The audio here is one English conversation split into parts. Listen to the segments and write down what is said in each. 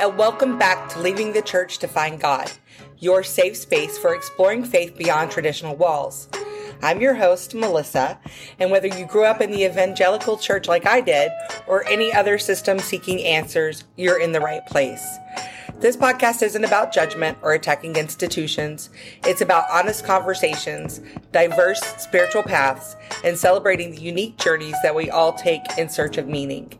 and welcome back to Leaving the Church to Find God, your safe space for exploring faith beyond traditional walls. I'm your host, Melissa, and whether you grew up in the evangelical church like I did, or any other system seeking answers, you're in the right place. This podcast isn't about judgment or attacking institutions. It's about honest conversations, diverse spiritual paths, and celebrating the unique journeys that we all take in search of meaning.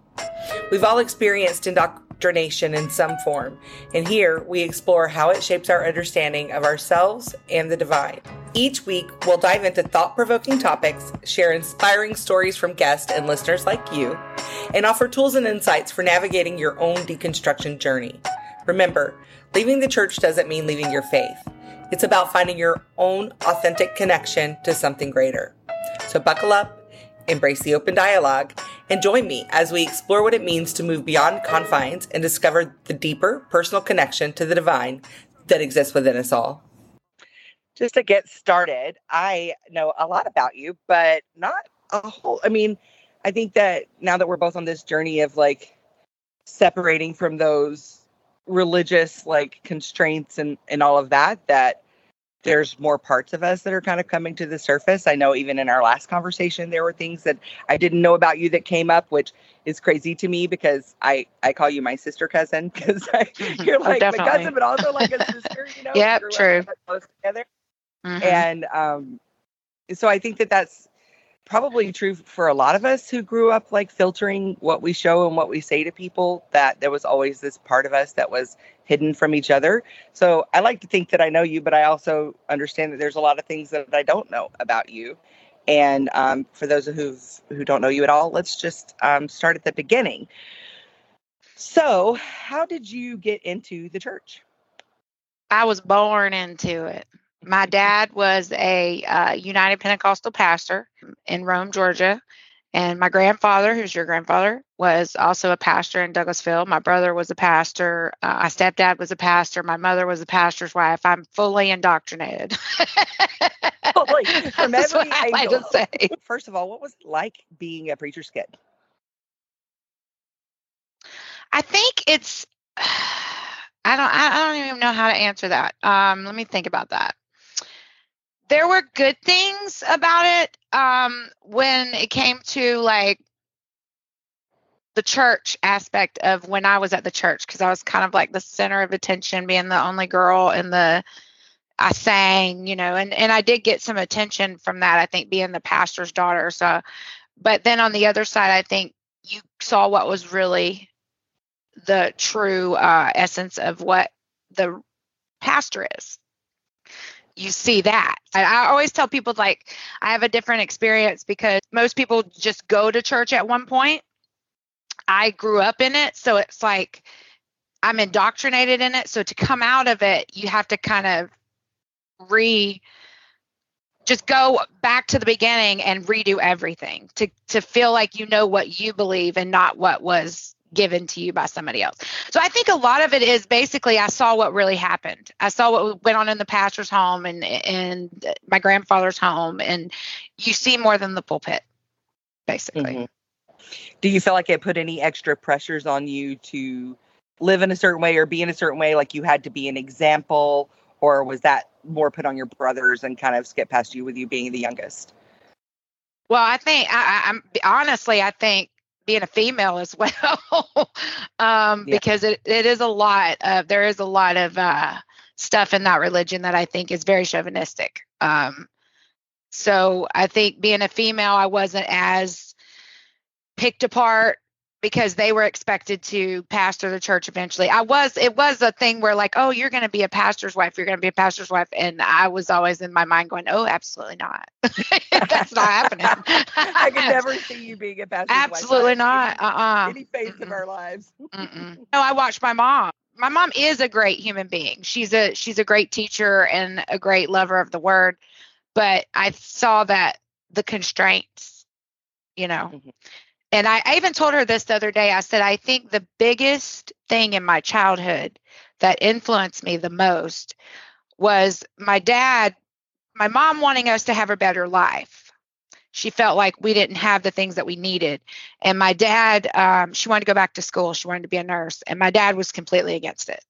We've all experienced indoctrination indoctrination in some form, and here we explore how it shapes our understanding of ourselves and the divine. Each week, we'll dive into thought provoking topics, share inspiring stories from guests and listeners like you, and offer tools and insights for navigating your own deconstruction journey. Remember, leaving the church doesn't mean leaving your faith. It's about finding your own authentic connection to something greater. So buckle up embrace the open dialogue, and join me as we explore what it means to move beyond confines and discover the deeper personal connection to the divine that exists within us all. Just to get started, I know a lot about you, but not a whole. I mean, I think that now that we're both on this journey of like separating from those religious like constraints and and all of that that there's more parts of us that are kind of coming to the surface. I know even in our last conversation, there were things that I didn't know about you that came up, which is crazy to me because I I call you my sister cousin because you're oh, like oh, my cousin, but also like a sister. You know, yeah, true. Like close together, mm-hmm. and um, so I think that that's probably true for a lot of us who grew up like filtering what we show and what we say to people that there was always this part of us that was hidden from each other. So i like to think that i know you but i also understand that there's a lot of things that i don't know about you. And um, for those who who don't know you at all let's just um, start at the beginning. So how did you get into the church? I was born into it my dad was a uh, United Pentecostal pastor in Rome, Georgia. And my grandfather, who's your grandfather, was also a pastor in Douglasville. My brother was a pastor. Uh, my stepdad was a pastor. My mother was a pastor's wife. I'm fully indoctrinated. fully, from every angle. Say. First of all, what was it like being a preacher's kid? I think it's. I don't. I don't even know how to answer that. Um, let me think about that there were good things about it um, when it came to like the church aspect of when I was at the church because I was kind of like the center of attention, being the only girl in the I sang, you know, and and I did get some attention from that. I think being the pastor's daughter. So, but then on the other side, I think you saw what was really the true uh, essence of what the pastor is you see that. I, I always tell people like I have a different experience because most people just go to church at one point. I grew up in it, so it's like I'm indoctrinated in it. So to come out of it, you have to kind of re just go back to the beginning and redo everything to to feel like you know what you believe and not what was given to you by somebody else. So I think a lot of it is basically I saw what really happened. I saw what went on in the pastor's home and and my grandfather's home and you see more than the pulpit basically. Mm-hmm. Do you feel like it put any extra pressures on you to live in a certain way or be in a certain way like you had to be an example or was that more put on your brothers and kind of skip past you with you being the youngest? Well, I think I, I'm honestly, I think being a female as well um, yeah. because it, it is a lot of there is a lot of uh, stuff in that religion that i think is very chauvinistic um, so i think being a female i wasn't as picked apart because they were expected to pastor the church eventually. I was it was a thing where like, oh, you're going to be a pastor's wife, you're going to be a pastor's wife and I was always in my mind going, "Oh, absolutely not." That's not happening. I could never see you being a pastor's absolutely wife. Absolutely not. Uh-uh. Any phase Mm-mm. of our lives. no, I watched my mom. My mom is a great human being. She's a she's a great teacher and a great lover of the word, but I saw that the constraints, you know. Mm-hmm and I, I even told her this the other day. I said, I think the biggest thing in my childhood that influenced me the most was my dad, my mom wanting us to have a better life. she felt like we didn't have the things that we needed. And my dad, um, she wanted to go back to school. She wanted to be a nurse. And my dad was completely against it.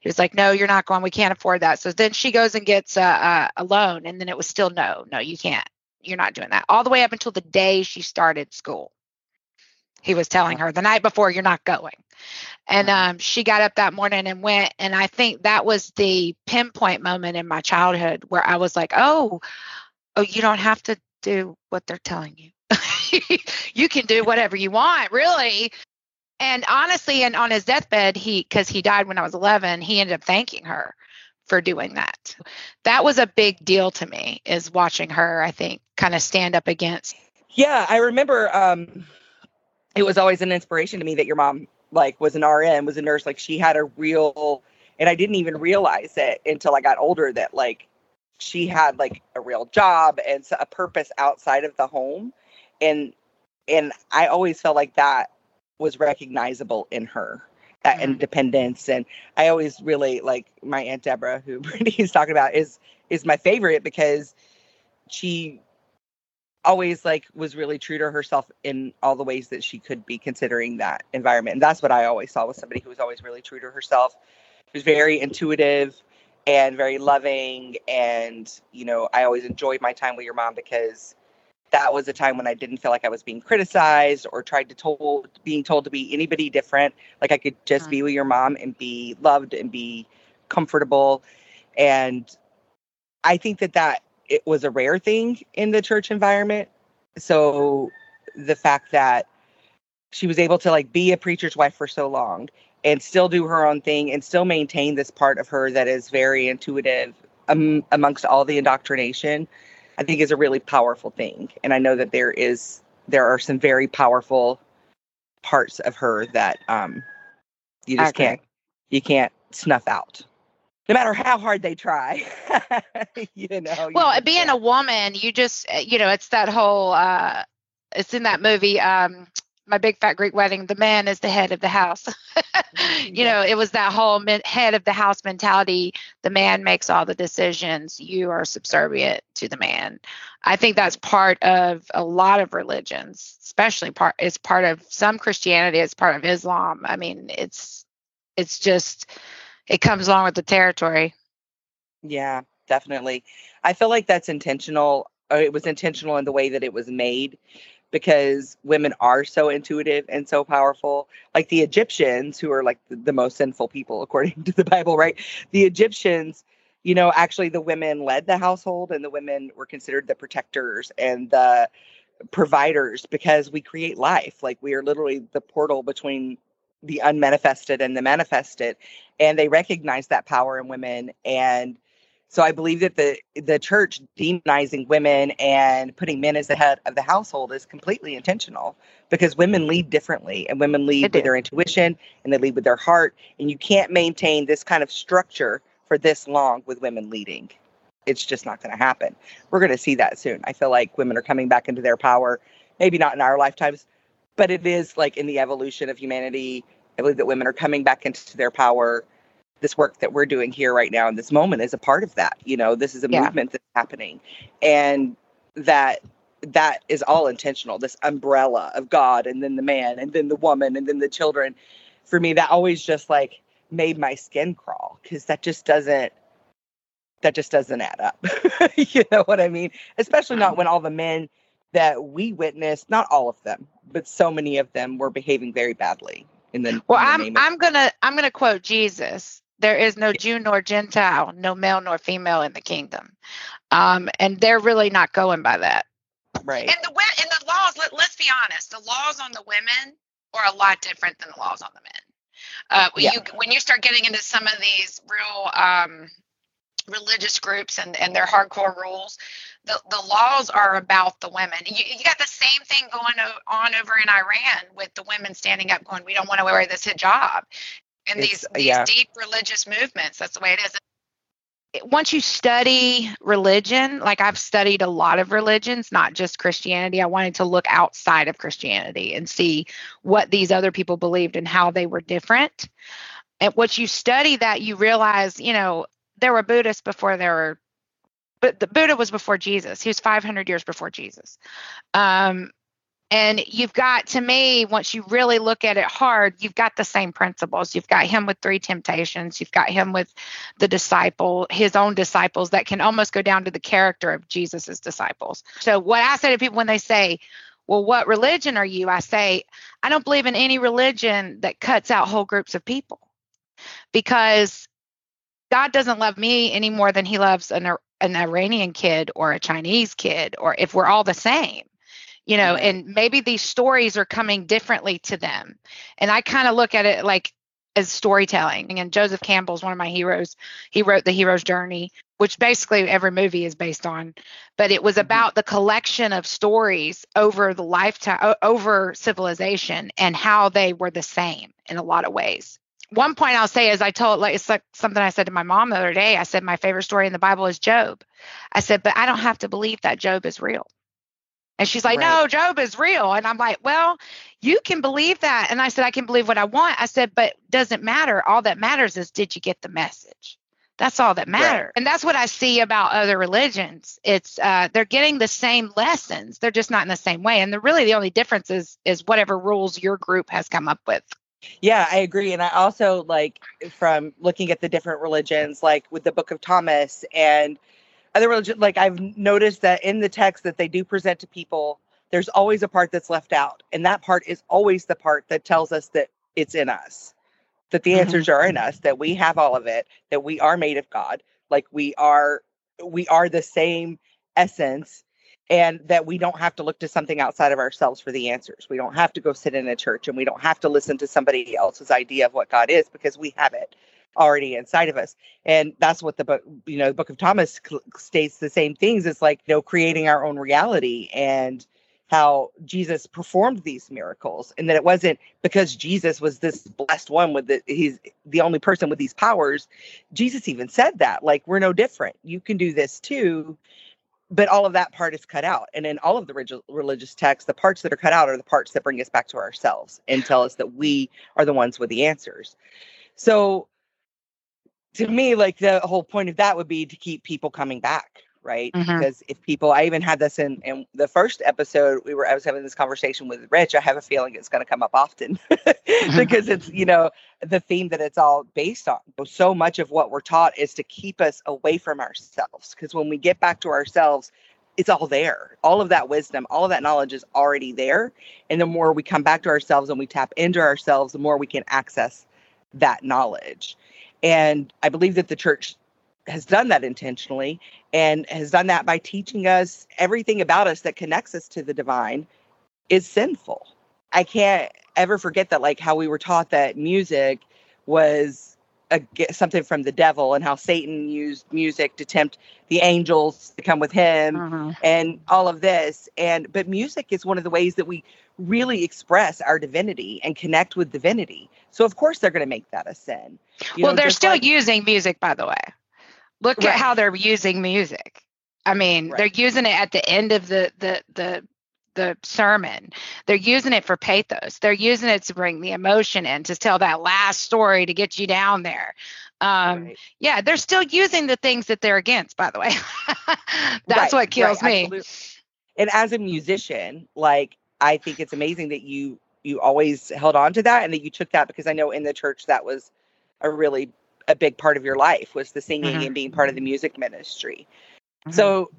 He was like, no, you're not going. We can't afford that. So then she goes and gets a, a, a loan. And then it was still no, no, you can't. You're not doing that. All the way up until the day she started school. He was telling her the night before, you're not going. And um, she got up that morning and went. And I think that was the pinpoint moment in my childhood where I was like, oh, oh, you don't have to do what they're telling you. you can do whatever you want, really. And honestly, and on his deathbed, he because he died when I was 11, he ended up thanking her for doing that. That was a big deal to me, is watching her. I think kind of stand up against. Yeah, I remember. Um, it was always an inspiration to me that your mom like was an RN, was a nurse. Like she had a real, and I didn't even realize it until I got older that like she had like a real job and a purpose outside of the home and and i always felt like that was recognizable in her that mm-hmm. independence and i always really like my aunt deborah who britney's talking about is is my favorite because she always like was really true to herself in all the ways that she could be considering that environment and that's what i always saw with somebody who was always really true to herself She was very intuitive and very loving. And, you know, I always enjoyed my time with your mom because that was a time when I didn't feel like I was being criticized or tried to told being told to be anybody different. Like I could just mm-hmm. be with your mom and be loved and be comfortable. And I think that that it was a rare thing in the church environment. So the fact that she was able to like be a preacher's wife for so long and still do her own thing and still maintain this part of her that is very intuitive um, amongst all the indoctrination i think is a really powerful thing. And i know that there is there are some very powerful parts of her that um you just can't you can't snuff out no matter how hard they try you know well you being a woman you just eh, you know it's that whole uh it's in that movie um my big fat Greek wedding, the man is the head of the house. Mm-hmm, you know, it was that whole head of the house mentality. The man makes all the decisions. You are subservient to the man. I think that's part of a lot of religions, especially part. It's part of some Christianity. It's part of Islam. I mean, it's it's just it comes along with the territory. Yeah, definitely. I feel like that's intentional. Uh, it was intentional in the way that it was made because women are so intuitive and so powerful. Like the Egyptians, who are like the, the, most sinful people according to the Bible, right? The Egyptians, you know, actually the women led the household and the women were considered the protectors and the providers because we create life. Like we are literally the portal between the unmanifested and the manifested. And they recognize that power in women and so I believe that the the church demonizing women and putting men as the head of the household is completely intentional because women lead differently and women lead with their intuition and they lead with their heart and you can't maintain this kind of structure for this long with women leading. It's just not going to happen. We're going to see that soon. I feel like women are coming back into their power, maybe not in our lifetimes, but it is like in the evolution of humanity. I believe that women are coming back into their power this work that we're doing here right now in this moment is a part of that. You know, this is a yeah. movement that's happening. And that that is all intentional, this umbrella of God and then the man and then the woman and then the children. For me, that always just like made my skin crawl because that just doesn't that just doesn't add up. you know what I mean? Especially not when all the men that we witnessed, not all of them, but so many of them were behaving very badly in the Well, in the I'm I'm going to I'm going to quote Jesus there is no Jew nor Gentile, no male nor female in the kingdom. Um, and they're really not going by that. Right. And the and the laws, let, us be honest, the laws on the women are a lot different than the laws on the men. Uh, yeah. you, when you start getting into some of these real um, religious groups and, and their hardcore rules, the, the laws are about the women. You, you got the same thing going on over in Iran with the women standing up going, we don't want to wear this hijab and these, these yeah. deep religious movements. That's the way it is. Once you study religion, like I've studied a lot of religions, not just Christianity, I wanted to look outside of Christianity and see what these other people believed and how they were different. And once you study that, you realize, you know, there were Buddhists before there were but the Buddha was before Jesus. He was 500 years before Jesus. Um, and you've got, to me, once you really look at it hard, you've got the same principles. You've got him with three temptations. You've got him with the disciple, his own disciples that can almost go down to the character of Jesus's disciples. So, what I say to people when they say, well, what religion are you? I say, I don't believe in any religion that cuts out whole groups of people because God doesn't love me any more than he loves an, an Iranian kid or a Chinese kid, or if we're all the same you know and maybe these stories are coming differently to them. And i kind of look at it like as storytelling. And joseph campbell is one of my heroes. He wrote the hero's journey which basically every movie is based on. But it was mm-hmm. about the collection of stories over the lifetime over civilization and how they were the same in a lot of ways one point I'll say is I told like it's like something I said to my mom the other day. I said my favorite story in the Bible is Job. I said, but I don't have to believe that Job is real. And she's like, right. no, Job is real. And I'm like, well, you can believe that. And I said, I can believe what I want. I said, but doesn't matter. All that matters is did you get the message? That's all that matters. Right. And that's what I see about other religions. It's uh, they're getting the same lessons. They're just not in the same way. And the really the only difference is is whatever rules your group has come up with. Yeah, I agree. And I also like from looking at the different religions, like with the Book of Thomas and other religion like i've noticed that in the text that they do present to people there's always a part that's left out and that part is always the part that tells us that it's in us that the mm-hmm. answers are in us that we have all of it that we are made of god like we are we are the same essence and that we don't have to look to something outside of ourselves for the answers. We don't have to go sit in a church and we don't have to listen to somebody else's idea of what god is because we have it already inside of us. And that's what the book you know the book of thomas states the same things. It's like you know creating our own reality and how jesus performed these miracles and that it wasn't because jesus was this blessed one with the he's the only person with these powers. Jesus even said that like we're no different. You can do this too but all of that part is cut out. And in all of the religious texts the parts that are cut out are the parts that bring us back to ourselves and tell us that we are the ones with the answers. So to me, like the whole point of that would be to keep people coming back, right? Mm-hmm. Because if people, I even had this in in the first episode, we were I was having this conversation with Rich. I have a feeling it's going to come up often mm-hmm. because it's you know the theme that it's all based on. So much of what we're taught is to keep us away from ourselves. Because when we get back to ourselves, it's all there. All of that wisdom, all of that knowledge is already there. And the more we come back to ourselves and we tap into ourselves, the more we can access that knowledge. And I believe that the church has done that intentionally and has done that by teaching us everything about us that connects us to the divine is sinful. I can't ever forget that, like how we were taught that music was a, something from the devil and how Satan used music to tempt the angels to come with him uh-huh. and all of this. And but music is one of the ways that we really express our divinity and connect with divinity. So of course they're going to make that a sin. You well, know, they're still like, using music, by the way. Look right. at how they're using music. I mean, right. they're using it at the end of the the the the sermon. They're using it for pathos. They're using it to bring the emotion in to tell that last story to get you down there. Um, right. Yeah, they're still using the things that they're against. By the way, that's right, what kills me. Absolutely. And as a musician, like I think it's amazing that you you always held on to that and that you took that because I know in the church that was a really a big part of your life was the singing mm-hmm. and being part of the music ministry. Mm-hmm. So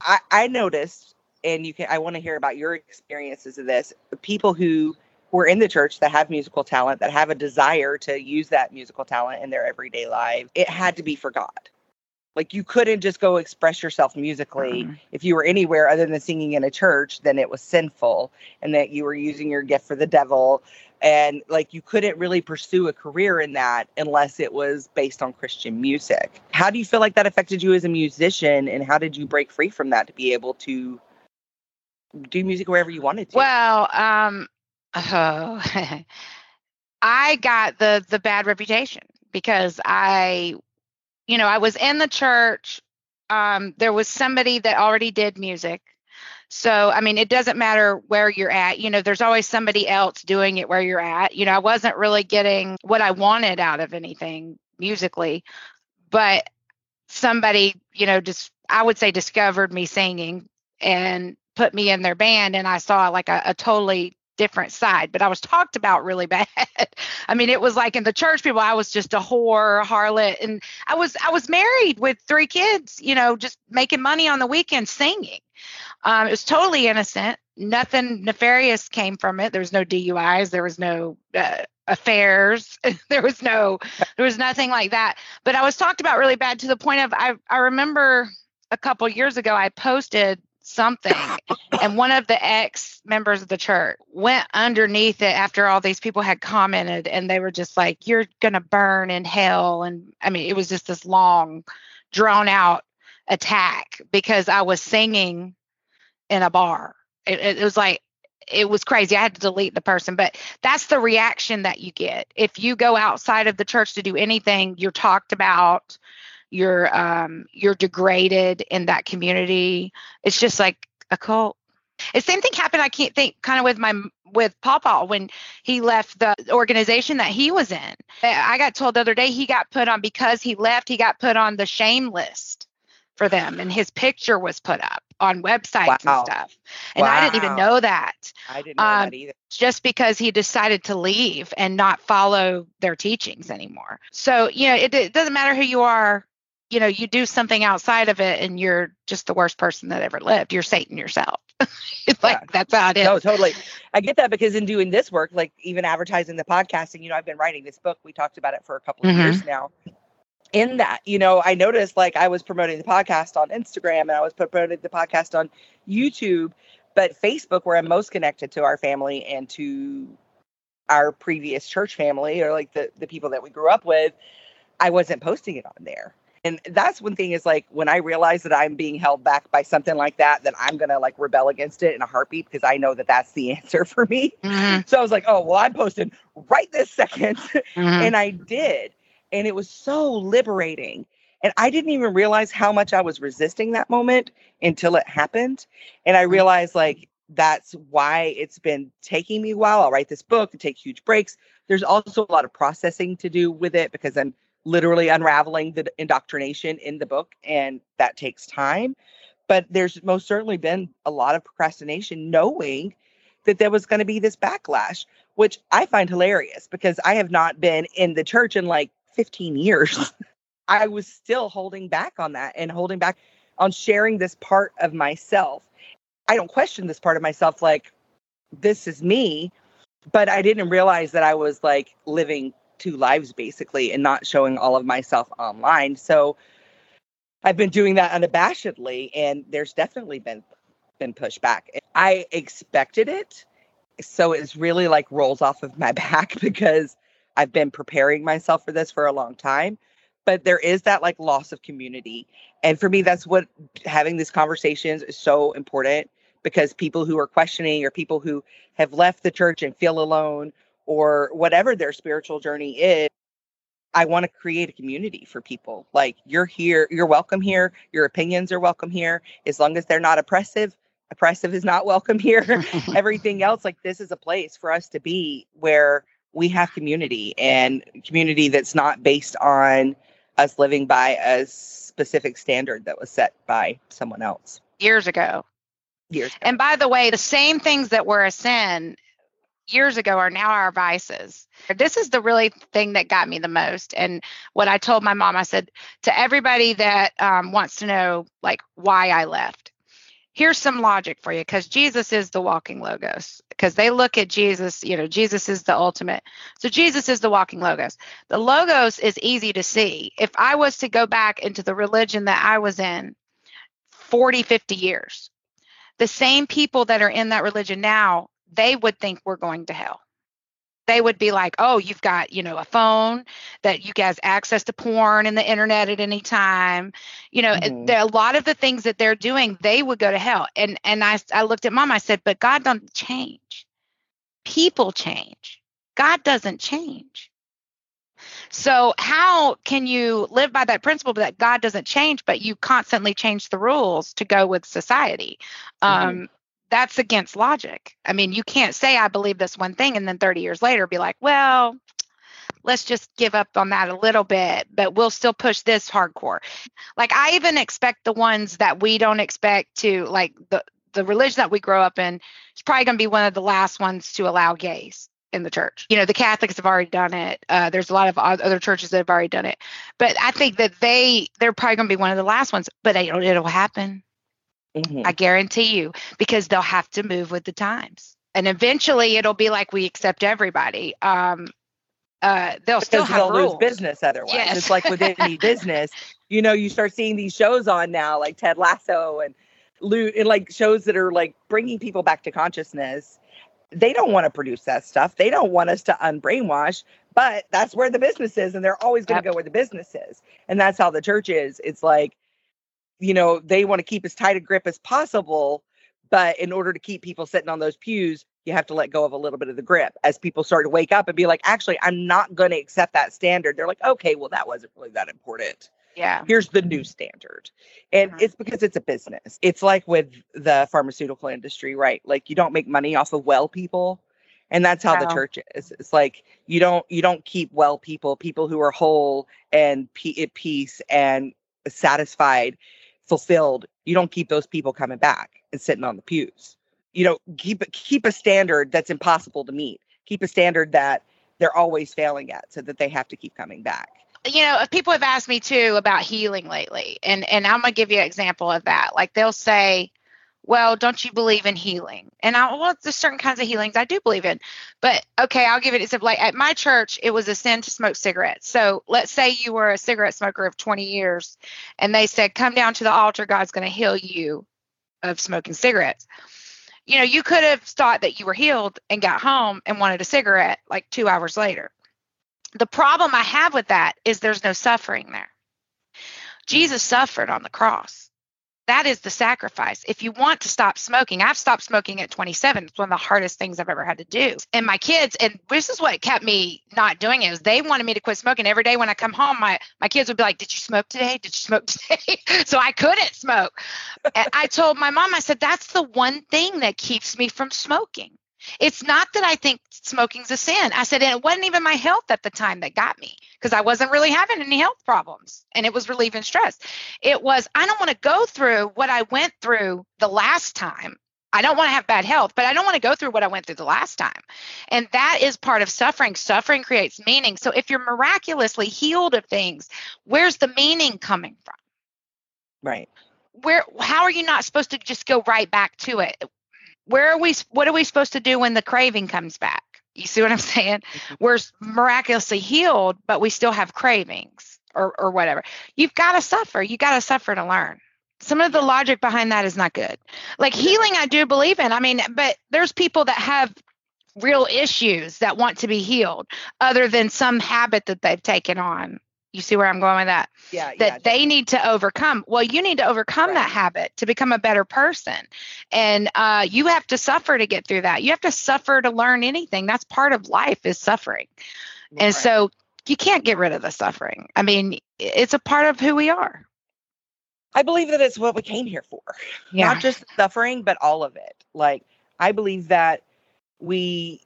I, I noticed, and you can I want to hear about your experiences of this. People who were in the church that have musical talent, that have a desire to use that musical talent in their everyday life, it had to be for God. Like you couldn't just go express yourself musically mm-hmm. if you were anywhere other than singing in a church, then it was sinful and that you were using your gift for the devil. And like you couldn't really pursue a career in that unless it was based on Christian music. How do you feel like that affected you as a musician and how did you break free from that to be able to do music wherever you wanted to? Well, um oh, I got the the bad reputation because I you know, I was in the church. Um, there was somebody that already did music. So, I mean, it doesn't matter where you're at. You know, there's always somebody else doing it where you're at. You know, I wasn't really getting what I wanted out of anything musically, but somebody, you know, just I would say discovered me singing and put me in their band and I saw like a, a totally different side, but I was talked about really bad. I mean, it was like in the church people, I was just a whore, a harlot, and I was I was married with three kids, you know, just making money on the weekends singing. Um, it was totally innocent. Nothing nefarious came from it. There was no DUIs. There was no uh, affairs. there was no, there was nothing like that. But I was talked about really bad to the point of I I remember a couple years ago I posted something and one of the ex members of the church went underneath it after all these people had commented and they were just like you're going to burn in hell and i mean it was just this long drawn out attack because i was singing in a bar. It, it was like it was crazy. I had to delete the person, but that's the reaction that you get. If you go outside of the church to do anything, you're talked about, you're um you're degraded in that community. It's just like a cult. The same thing happened i can't think kind of with my with papa when he left the organization that he was in. I got told the other day he got put on because he left he got put on the shame list for them and his picture was put up on websites wow. and stuff and wow. i didn't even know that i didn't know um, that either just because he decided to leave and not follow their teachings anymore so you know it, it doesn't matter who you are you know, you do something outside of it and you're just the worst person that ever lived. You're Satan yourself. it's like yeah. that's how it is. No, totally. I get that because in doing this work, like even advertising the podcasting, you know, I've been writing this book. We talked about it for a couple of mm-hmm. years now. In that, you know, I noticed like I was promoting the podcast on Instagram and I was promoting the podcast on YouTube, but Facebook, where I'm most connected to our family and to our previous church family or like the, the people that we grew up with, I wasn't posting it on there. And that's one thing is like when I realize that I'm being held back by something like that, that I'm going to like rebel against it in a heartbeat because I know that that's the answer for me. Mm-hmm. So I was like, oh, well, I'm posting right this 2nd mm-hmm. and I did. And it was so liberating. And I didn't even realize how much I was resisting that moment until it happened. And I mm-hmm. realized like that's why it's been taking me a while. I'll write this book and take huge breaks. There's also a lot of processing to do with it because I'm literally unraveling the indoctrination in the book, and that takes time. But there's most certainly been a lot of procrastination, knowing that there was going to be this backlash, which I find hilarious because I have not been in the church in like 15 years. I was still holding back on that and holding back on sharing this part of myself. I don't question this part of myself like this is me, but I didn't realize that I was like living two lives basically and not showing all of myself online. So I've been doing that unabashedly and there's definitely been been pushback. I expected it. So it's really like rolls off of my back because I've been preparing myself for this for a long time. But there is that like loss of community. And for me, that's what having these conversations is so important because people who are questioning or people who have left the church and feel alone or whatever their spiritual journey is I want to create a community for people. Like you're here, you're welcome here. Your opinions are welcome here. As long as they're not oppressive, oppressive is not welcome here. Everything else, like this is a place for us to be where we have community and community that's not based on us living by a specific standard that was set by someone else. Years ago. Years ago. And by the way, the same things that were a sin years ago are now our vices. This is the really thing that got me the most. And what I told my mom, I said to everybody that um, wants to know, like, why I left, here's some logic for you because Jesus is the walking logos. Because they look at Jesus, you know, Jesus is the ultimate. So Jesus is the walking logos. The logos is easy to see. If I was to go back into the religion that I was in 40, 50 years, the same people that are in that religion now they would think we're going to hell. They would be like, oh, you've got, you know, a phone that you guys access to porn and the internet at any time. You know, mm-hmm. there a lot of the things that they're doing, they would go to hell. And and I I looked at mom, I said, but God doesn't change. People change. God doesn't change. So, how can you live by that principle that God doesn't change, but you constantly change the rules to go with society? Mm-hmm. Um, that's against logic. I mean, you can't say I believe this one thing and then 30 years later be like, well, let's just give up on that a little bit, but we'll still push this hardcore. Like I even expect the ones that we don't expect to like the the religion that we grow up in is probably going to be one of the last ones to allow gays in the church. You know, the Catholics have already done it. Uh, there's a lot of other churches that have already done it, but I think that they they're probably going to be one of the last ones. But it'll, it'll happen. Mm-hmm. I guarantee you, because they'll have to move with the times, and eventually it'll be like we accept everybody. Um, uh, they'll because still have they'll rules. lose business otherwise. Yes. It's like with any business, you know, you start seeing these shows on now, like Ted Lasso and and like shows that are like bringing people back to consciousness they don't want to produce that stuff they don't want us to unbrainwash but that's where the business is and they're always going to go where the business is and that's how the church is it's like you know they want to keep as tight a grip as possible but in order to keep people sitting on those pews you have to let go of a little bit of the grip as people start to wake up and be like actually i'm not going to accept that standard they're like okay well that wasn't really that important yeah. Here's the new standard. And mm-hmm. it's because it's a business. It's like with the pharmaceutical industry, right? Like you don't make money off of well people. And that's how wow. the church is. It's like you don't you don't keep well people, people who are whole and at peace and satisfied, fulfilled. You don't keep those people coming back and sitting on the pews. You know, keep keep a standard that's impossible to meet. Keep a standard that they're always failing at so that they have to keep coming back you know, people have asked me too about healing lately, and and I'm gonna give you an example of that. Like they'll say, "Well, don't you believe in healing?" And I, well, there's certain kinds of healings I do believe in, but okay, I'll give it. It's like at my church, it was a sin to smoke cigarettes. So let's say you were a cigarette smoker of 20 years, and they said, "Come down to the altar. God's gonna heal you of smoking cigarettes." You know, you could have thought that you were healed and got home and wanted a cigarette like two hours later the problem I have with that is there's no suffering there. Jesus suffered on the cross. That is the sacrifice. If you want to stop smoking, I've stopped smoking at 27. It's one of the hardest things I've ever had to do. And my kids, and this is what kept me not doing it, is they wanted me to quit smoking. Every day when I come home, my, my kids would be like, Did you smoke today? Did you smoke today? so I couldn't smoke. and I told my mom, I said, That's the one thing that keeps me from smoking. It's not that I think smoking's a sin. I said, and it wasn't even my health at the time that got me because I wasn't really having any health problems and it was relieving stress. It was, I don't want to go through what I went through the last time. I don't want to have bad health, but I don't want to go through what I went through the last time. And that is part of suffering. Suffering creates meaning. So if you're miraculously healed of things, where's the meaning coming from? Right. Where how are you not supposed to just go right back to it? Where are we what are we supposed to do when the craving comes back? You see what i'm saying? Mm-hmm. we're miraculously healed but we still have cravings or or whatever. You've got to suffer. You got to suffer to learn. Some of the logic behind that is not good. Like healing i do believe in. I mean but there's people that have real issues that want to be healed other than some habit that they've taken on you see where I'm going with that? Yeah. That yeah, they need to overcome. Well, you need to overcome right. that habit to become a better person. And uh, you have to suffer to get through that. You have to suffer to learn anything. That's part of life is suffering. Right. And so you can't get rid of the suffering. I mean, it's a part of who we are. I believe that it's what we came here for. Yeah. Not just suffering, but all of it. Like, I believe that we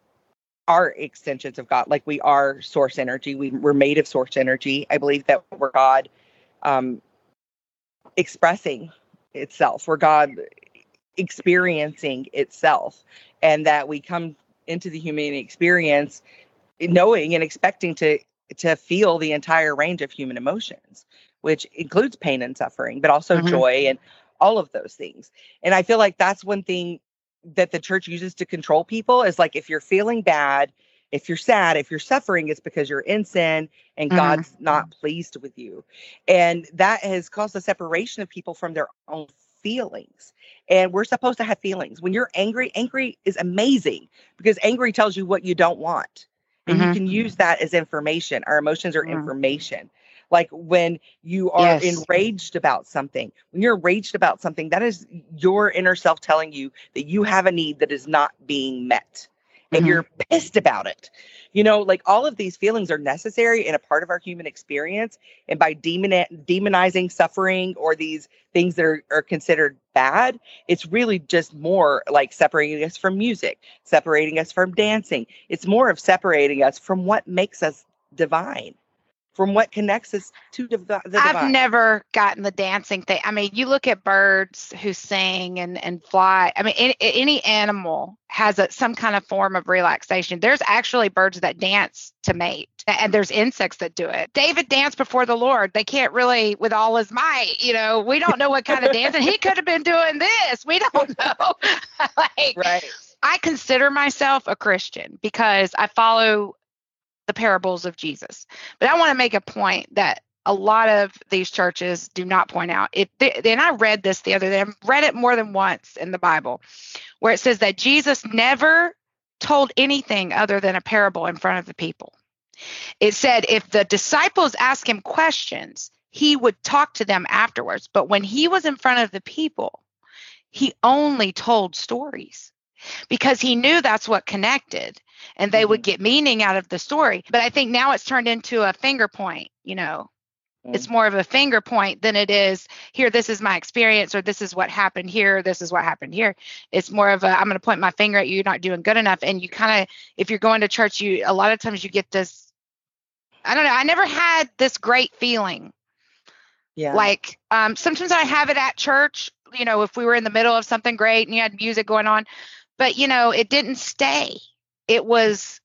are extensions of God. Like we are source energy. We, we're made of source energy. I believe that we're God um, expressing itself. We're God experiencing itself. And that we come into the human experience knowing and expecting to to feel the entire range of human emotions, which includes pain and suffering, but also mm-hmm. joy and all of those things. And I feel like that's one thing that the church uses to control people is like if you're feeling bad, if you're sad, if you're suffering, it's because you're in sin and mm-hmm. God's not pleased with you. And that has caused a separation of people from their own feelings. And we're supposed to have feelings. When you're angry, angry is amazing because angry tells you what you don't want. And mm-hmm. you can use that as information. Our emotions are mm-hmm. information. Like when you are yes. enraged about something, when you're enraged about something, that is your inner self telling you that you have a need that is not being met and mm-hmm. you're pissed about it. You know, like all of these feelings are necessary and a part of our human experience. And by demon- demonizing suffering or these things that are, are considered bad, it's really just more like separating us from music, separating us from dancing. It's more of separating us from what makes us divine from what connects us to the divine. I've never gotten the dancing thing. I mean, you look at birds who sing and, and fly. I mean, any, any animal has a, some kind of form of relaxation. There's actually birds that dance to mate, and there's insects that do it. David danced before the Lord. They can't really, with all his might, you know, we don't know what kind of dancing. He could have been doing this. We don't know. like, right. I consider myself a Christian because I follow the parables of Jesus. But I want to make a point that a lot of these churches do not point out it. And I read this the other day. I've read it more than once in the Bible, where it says that Jesus never told anything other than a parable in front of the people. It said if the disciples asked him questions, he would talk to them afterwards. But when he was in front of the people, he only told stories because he knew that's what connected and they mm-hmm. would get meaning out of the story. But I think now it's turned into a finger point, you know. Mm-hmm. It's more of a finger point than it is here this is my experience or this is what happened here, this is what happened here. It's more of a I'm going to point my finger at you you're not doing good enough and you kind of if you're going to church you a lot of times you get this I don't know, I never had this great feeling. Yeah. Like um sometimes I have it at church, you know, if we were in the middle of something great and you had music going on, but you know, it didn't stay it was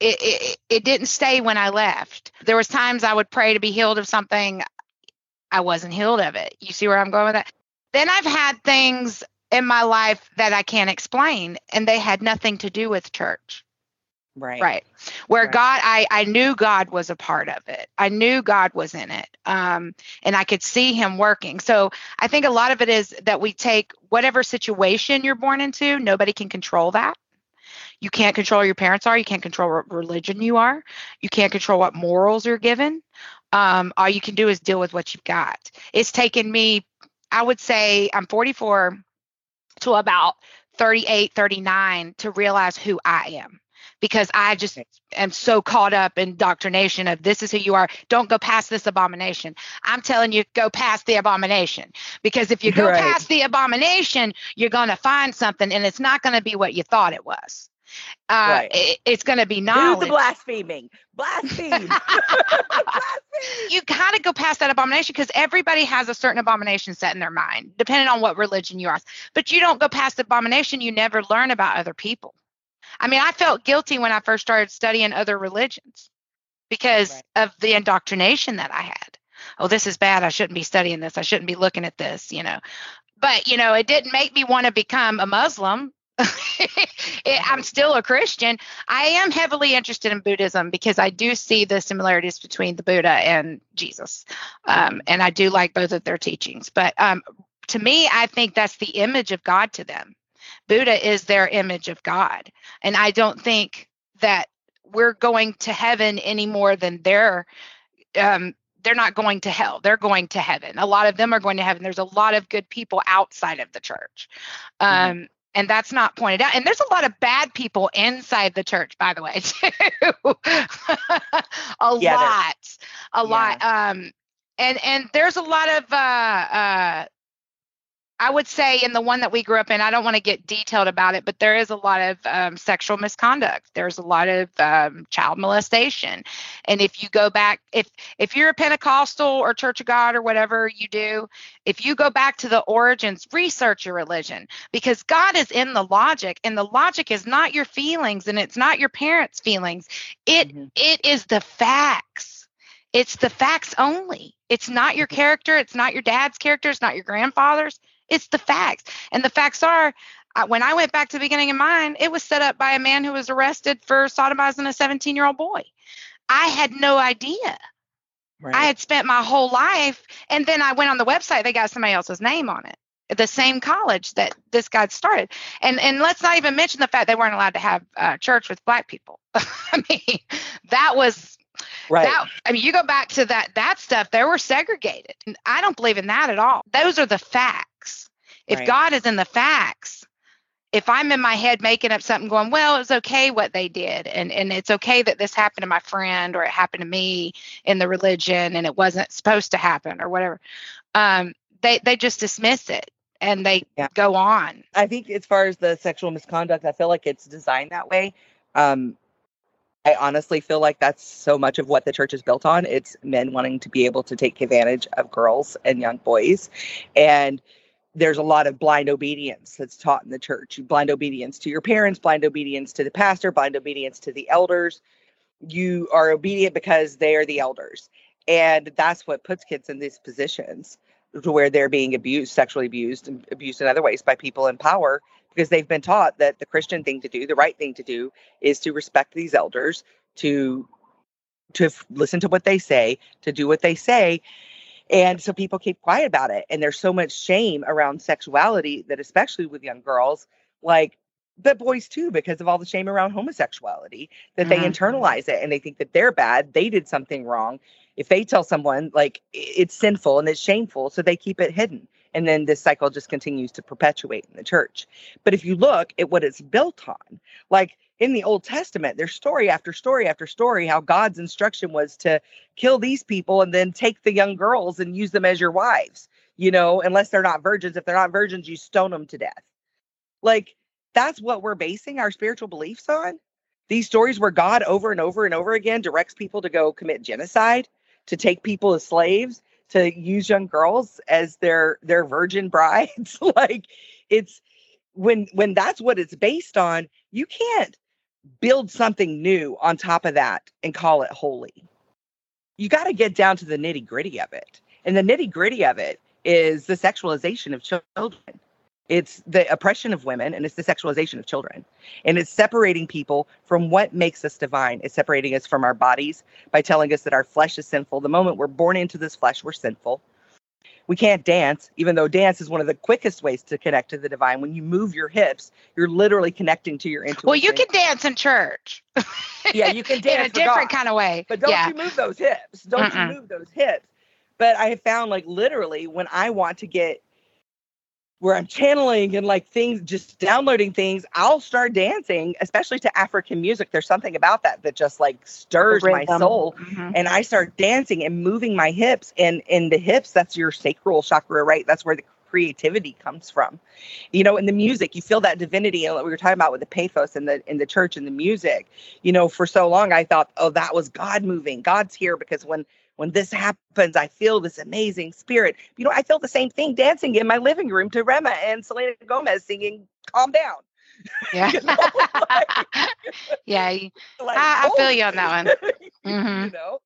it, it, it didn't stay when I left. There was times I would pray to be healed of something. I wasn't healed of it. You see where I'm going with that? Then I've had things in my life that I can't explain, and they had nothing to do with church. Right. Right. Where right. God, I, I knew God was a part of it. I knew God was in it. Um, and I could see him working. So I think a lot of it is that we take whatever situation you're born into, nobody can control that. You can't control your parents are. You can't control what religion you are. You can't control what morals you're given. Um, all you can do is deal with what you've got. It's taken me, I would say, I'm 44 to about 38, 39 to realize who I am because I just am so caught up in doctrination of this is who you are. Don't go past this abomination. I'm telling you, go past the abomination because if you go right. past the abomination, you're going to find something and it's not going to be what you thought it was. Uh, right. it, it's going to be knowledge. Do the blaspheming. Blaspheme. you kind of go past that abomination because everybody has a certain abomination set in their mind, depending on what religion you are. But you don't go past the abomination, you never learn about other people. I mean, I felt guilty when I first started studying other religions because right. of the indoctrination that I had. Oh, this is bad. I shouldn't be studying this. I shouldn't be looking at this, you know. But, you know, it didn't make me want to become a Muslim I'm still a Christian. I am heavily interested in Buddhism because I do see the similarities between the Buddha and Jesus. Um, and I do like both of their teachings. But um, to me, I think that's the image of God to them. Buddha is their image of God. And I don't think that we're going to heaven any more than they're. Um, they're not going to hell. They're going to heaven. A lot of them are going to heaven. There's a lot of good people outside of the church. Mm-hmm. Um, and that's not pointed out. And there's a lot of bad people inside the church, by the way, too. a yeah, lot, a yeah. lot. Um, and and there's a lot of uh, uh, I would say in the one that we grew up in, I don't want to get detailed about it, but there is a lot of um, sexual misconduct. There's a lot of um, child molestation, and if you go back, if if you're a Pentecostal or Church of God or whatever you do, if you go back to the origins, research your religion because God is in the logic, and the logic is not your feelings and it's not your parents' feelings. It, mm-hmm. it is the facts. It's the facts only. It's not your character. It's not your dad's character. It's not your grandfather's it's the facts. And the facts are when I went back to the beginning of mine, it was set up by a man who was arrested for sodomizing a 17 year old boy. I had no idea. Right. I had spent my whole life, and then I went on the website. They got somebody else's name on it, the same college that this guy started. And and let's not even mention the fact they weren't allowed to have uh, church with black people. I mean, that was Right. That, I mean, you go back to that that stuff, they were segregated. I don't believe in that at all. Those are the facts. If right. God is in the facts, if I'm in my head making up something going, well, it was okay what they did, and, and it's okay that this happened to my friend or it happened to me in the religion and it wasn't supposed to happen or whatever. Um, they they just dismiss it and they yeah. go on. I think as far as the sexual misconduct, I feel like it's designed that way. Um, I honestly feel like that's so much of what the church is built on. It's men wanting to be able to take advantage of girls and young boys. And there's a lot of blind obedience that's taught in the church blind obedience to your parents, blind obedience to the pastor, blind obedience to the elders. You are obedient because they are the elders. And that's what puts kids in these positions to where they're being abused, sexually abused, and abused in other ways by people in power because they've been taught that the Christian thing to do, the right thing to do, is to respect these elders, to to f- listen to what they say, to do what they say. And so people keep quiet about it. And there's so much shame around sexuality that, especially with young girls, like but boys too, because of all the shame around homosexuality, that they Mhm. internalize it and they think that they're bad, they did something wrong. If they tell someone, like it's sinful and it's shameful, so they keep it hidden. And then this cycle just continues to perpetuate in the church. But if you look at what it's built on, like in the Old Testament, there's story after story after story how God's instruction was to kill these people and then take the young girls and use them as your wives, you know, unless they're not virgins. If they're not virgins, you stone them to death. Like that's what we're basing our spiritual beliefs on. These stories where God over and over and over again directs people to go commit genocide, to take people as slaves, to use young girls as their their virgin brides. like it's when when that's what it's based on, you can't build something new on top of that and call it holy. You got to get down to the nitty gritty of it. And the nitty gritty of it is the sexualization of children. It's the oppression of women and it's the sexualization of children. And it's separating people from what makes us divine. It's separating us from our bodies by telling us that our flesh is sinful. The moment we're born into this flesh, we're sinful. We can't dance, even though dance is one of the quickest ways to connect to the divine. When you move your hips, you're literally connecting to your intuition. Well, you can dance in church. yeah, you can dance in a different God. kind of way. But don't yeah. you move those hips. Don't Mm-mm. you move those hips. But I have found like literally when I want to get where I'm channeling and like things, just downloading things, I'll start dancing, especially to African music. There's something about that that just like stirs my soul. Mhm. And I start dancing and moving my hips. And in the hips, that's your sacral chakra, right? That's where the creativity comes from. You know, in the music, you feel that divinity and what we were talking about with the pathos in the in the church and the music. You know, for so long I thought, oh, that was God moving. God's here because when when this happens, I feel this amazing spirit. You know, I felt the same thing dancing in my living room to Rema and Selena Gomez singing "Calm Down." Yeah. You know, like- yeah. Like, I- I feel you on that one. you Mhm. know,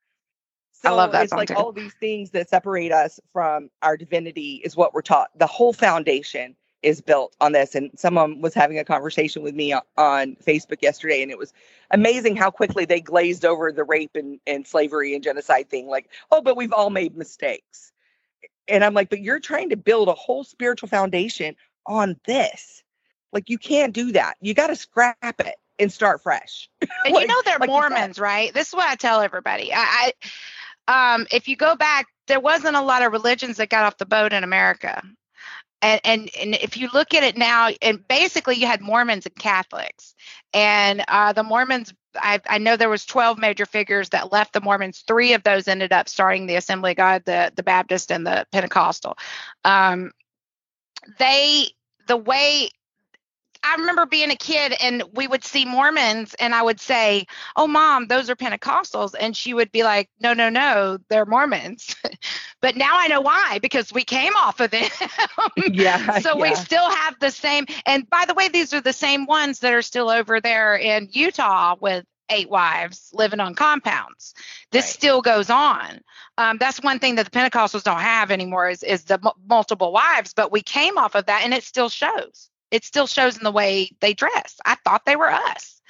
I love that it's like too. all these things that separate us from our divinity is what we're taught. The whole foundation is built on this. And someone was having a conversation with me on, Facebook yesterday, and it was amazing how quickly they glazed over the rape and, and slavery and genocide thing. Like, oh, but we've all made mistakes. And I'm like, but you're trying to build a whole spiritual foundation on this. Like, you can't do that. You got to scrap it and start fresh. And Like- you know they're like. Mormons, right? This is what I tell everybody. I, I um if you go back, there wasn't a lot of religions that got off the boat in America. And, and and if you look at it now, and basically you had Mormons and Catholics, and uh, the Mormons, I, I know there was 12 major figures that left the Mormons. Three of those ended up starting the Assembly of God, the the Baptist, and the Pentecostal. Um, they the way I remember being a kid and we would see Mormons and I would say, "Oh mom, those are Pentecostals." And she would be like, "No, no, no, they're Mormons." but now I know why because we came off of them. yeah. so we still have the same and by the way, these are the same ones that are still over there in Utah with eight wives living on compounds. This Right. still goes on. Um, that's one thing that the Pentecostals don't have anymore is, is the mu- multiple wives, but we came off of that and it still shows. It still shows in the way they dress. I thought they were us.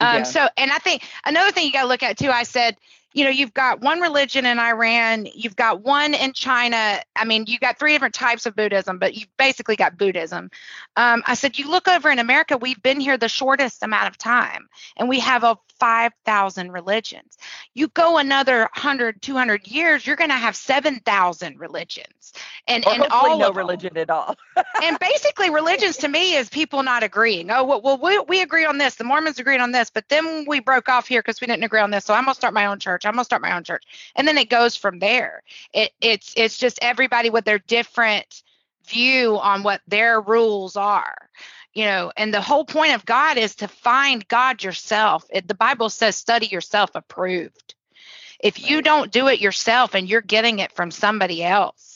Um, Yeah. So, and I think another thing you got to look at too, I said, you know, you've got one religion in Iran, you've got one in China. I mean, you've got three different types of Buddhism, but you've basically got Buddhism. Um, I said, you look over in America, we've been here the shortest amount of time, and we have a 5,000 religions. You go another 100, 200 years, you're going to have 7,000 religions. And, Or and all no religion at all. and basically religions to me is people not agreeing oh well, well we, we agree on this the mormons agreed on this but then we broke off here because we didn't agree on this so i'm going to start my own church i'm going to start my own church. And then it goes from there. It, it's it's just everybody with their different view on what their rules are you know. And the whole point of god is to find god yourself. It, the bible says study yourself approved. If you don't do it yourself and you're getting it from somebody else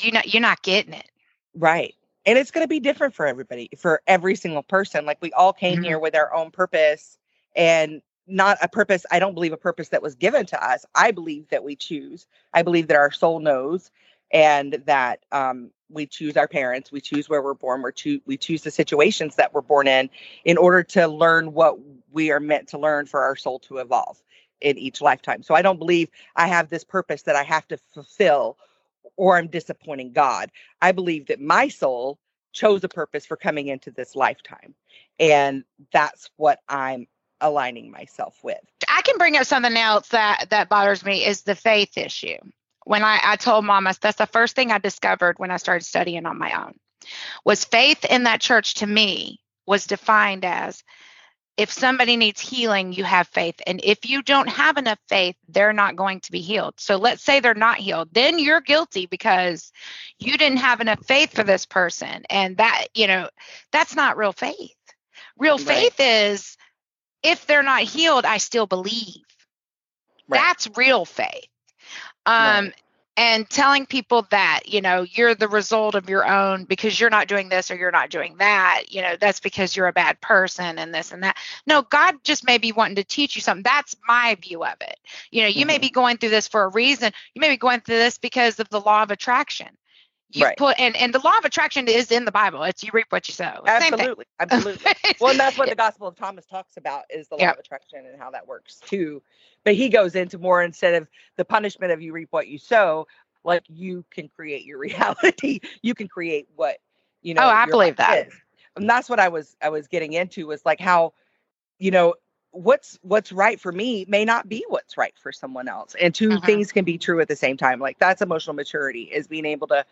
you not you're not getting it. Right. And it's going to be different for everybody for every single person. Like we all came mm-hmm. here with our own purpose and not a purpose i don't believe a purpose that was given to us. I believe that we choose. I believe that our soul knows and that um, we choose our parents we choose where we're born we choose we choose the situations that we're born in in order to learn what we are meant to learn for our soul to evolve in each lifetime. So i don't believe i have this purpose that i have to fulfill or i'm disappointing god. I believe that my soul chose a purpose for coming into this lifetime and that's what i'm aligning myself with i can bring up something else that that bothers me is the faith issue when I, I told mama that's the first thing I discovered when I started studying on my own was faith in that church to me was defined as if somebody needs healing, you have faith. And if you don't have enough faith, they're not going to be healed. So let's say they're not healed, then you're guilty because you didn't have enough faith for this person. And that, you know, that's not real faith. Real right. faith is if they're not healed, I still believe. Right. That's real faith um, right. and telling people that you know you're the result of your own because you're not doing this or you're not doing that you know that's because you're a bad person and this and that no god just may be wanting to teach you something that's my view of it you know you mm-hmm. may be going through this for a reason you may be going through this because of the law of attraction you right. put and and the law of attraction is in the bible. It's you reap what you sow. Absolutely. Absolutely. Well and that's what the gospel of thomas talks about is the law yep. of attraction and how that works too. But he goes into more instead of the punishment of you reap what you sow like you can create your reality. You can create what you know oh i believe that. is. and that's what i was i was getting into was like how you know what's what's right for me may not be what's right for someone else. And 2 uh-huh. things can be true at the same time. Like that's emotional maturity is being able to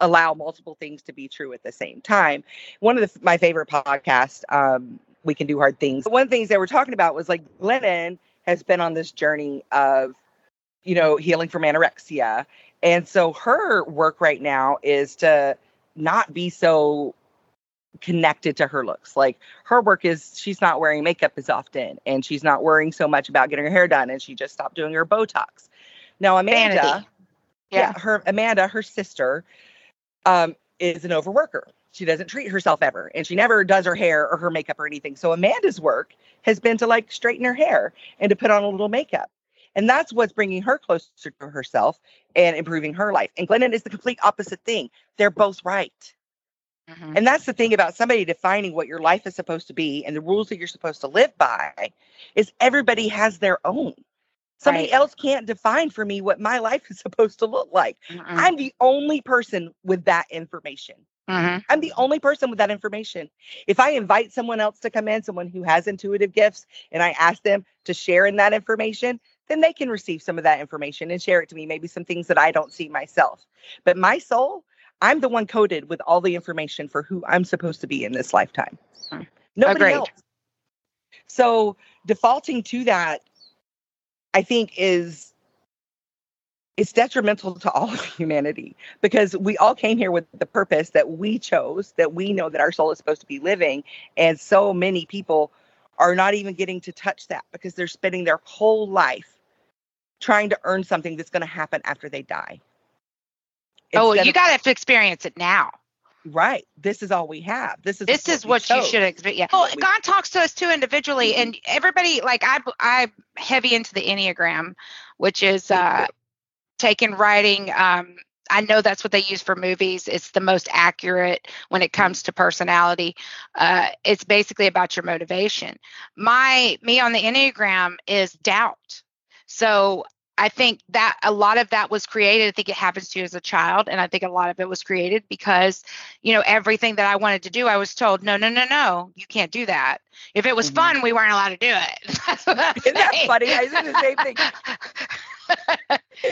allow multiple things to be true at the same time. One of the, my favorite podcasts um, we can do hard things one of the things they were talking about was like glennon has been on this journey of you know healing from anorexia. And so her work right now is to not be so connected to her looks. Like her work is she's not wearing makeup as often and she's not worrying so much about getting her hair done and she just stopped doing her Botox. Now Amanda, yeah. yeah, her Amanda, her sister, um, is an overworker. She doesn't treat herself ever and she never does her hair or her makeup or anything. So Amanda's work has been to like straighten her hair and to put on a little makeup. And that's what's bringing her closer to herself and improving her life. And Glennon is the complete opposite thing. They're both right. Mm-hmm. And that's the thing about somebody defining what your life is supposed to be and the rules that you're supposed to live by is everybody has their own. Somebody right. else can't define for me what my life is supposed to look like. Mm-mm. I'm the only person with that information. Mm-hmm. I'm the only person with that information. If I invite someone else to come in, someone who has intuitive gifts, and I ask them to share in that information, then they can receive some of that information and share it to me, maybe some things that I don't see myself. But my soul, I'm the one coded with all the information for who I'm supposed to be in this lifetime. Hmm. Nobody Agreed. else. So defaulting to that, I think is it's detrimental to all of humanity because we all came here with the purpose that we chose, that we know that our soul is supposed to be living. And so many people are not even getting to touch that because they're spending their whole life trying to earn something that's going to happen after they die oh, you got to experience it now. Right. This is all we have. This is this what is what chose. you should expect. Yeah. Well, God talks to us too individually, mm-hmm. and everybody like I I heavy into the Enneagram, which is uh taking writing. Um, I know that's what they use for movies. It's the most accurate when it comes to personality. Uh, it's basically about your motivation. My me on the Enneagram is doubt. So I think that a lot of that was created. I think it happens to you as a child. And I think a lot of it was created because, you know, everything that I wanted to do, I was told, no, no, no, no, you can't do that. If it was mm-hmm. fun, we weren't allowed to do it. That's Isn't that funny? I said the same thing.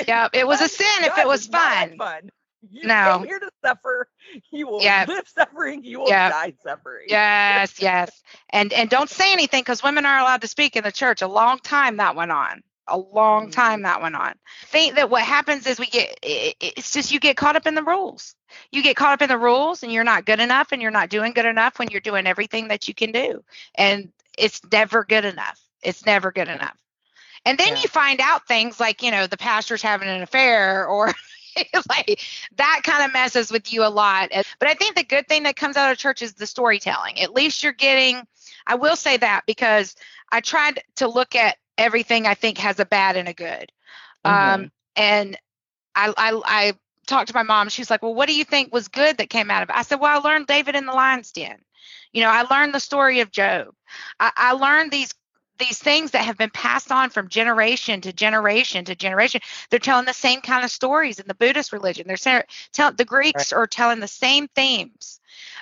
yeah, it was a sin if it was fun. fun. You no. here to suffer. You will yeah. live suffering. You will yeah. die suffering. Yes, yes. And and don't say anything because women are allowed to speak in the church. A long time that went on a long mm-hmm. time that went on. Think that what happens is we get it's just you get caught up in the rules. You get caught up in the rules and you're not good enough and you're not doing good enough when you're doing everything that you can do. And it's never good enough. It's never good enough. And then yeah. you find out things like, you know, the pastor's having an affair or like that kind of messes with you a lot. But I think the good thing that comes out of church is the storytelling. At least you're getting, I will say that because I tried to look at everything I think has a bad and a good. Mm-hmm. Um, and I, I, I talked to my mom. She's like, well, what do you think was good that came out of it? I said, well, I learned David in the lion's den. You know, I learned the story of Job. I, I learned these these things that have been passed on from generation to generation to generation. They're telling the same kind of stories in the Buddhist religion. They're telling the Greeks right. are telling the same themes.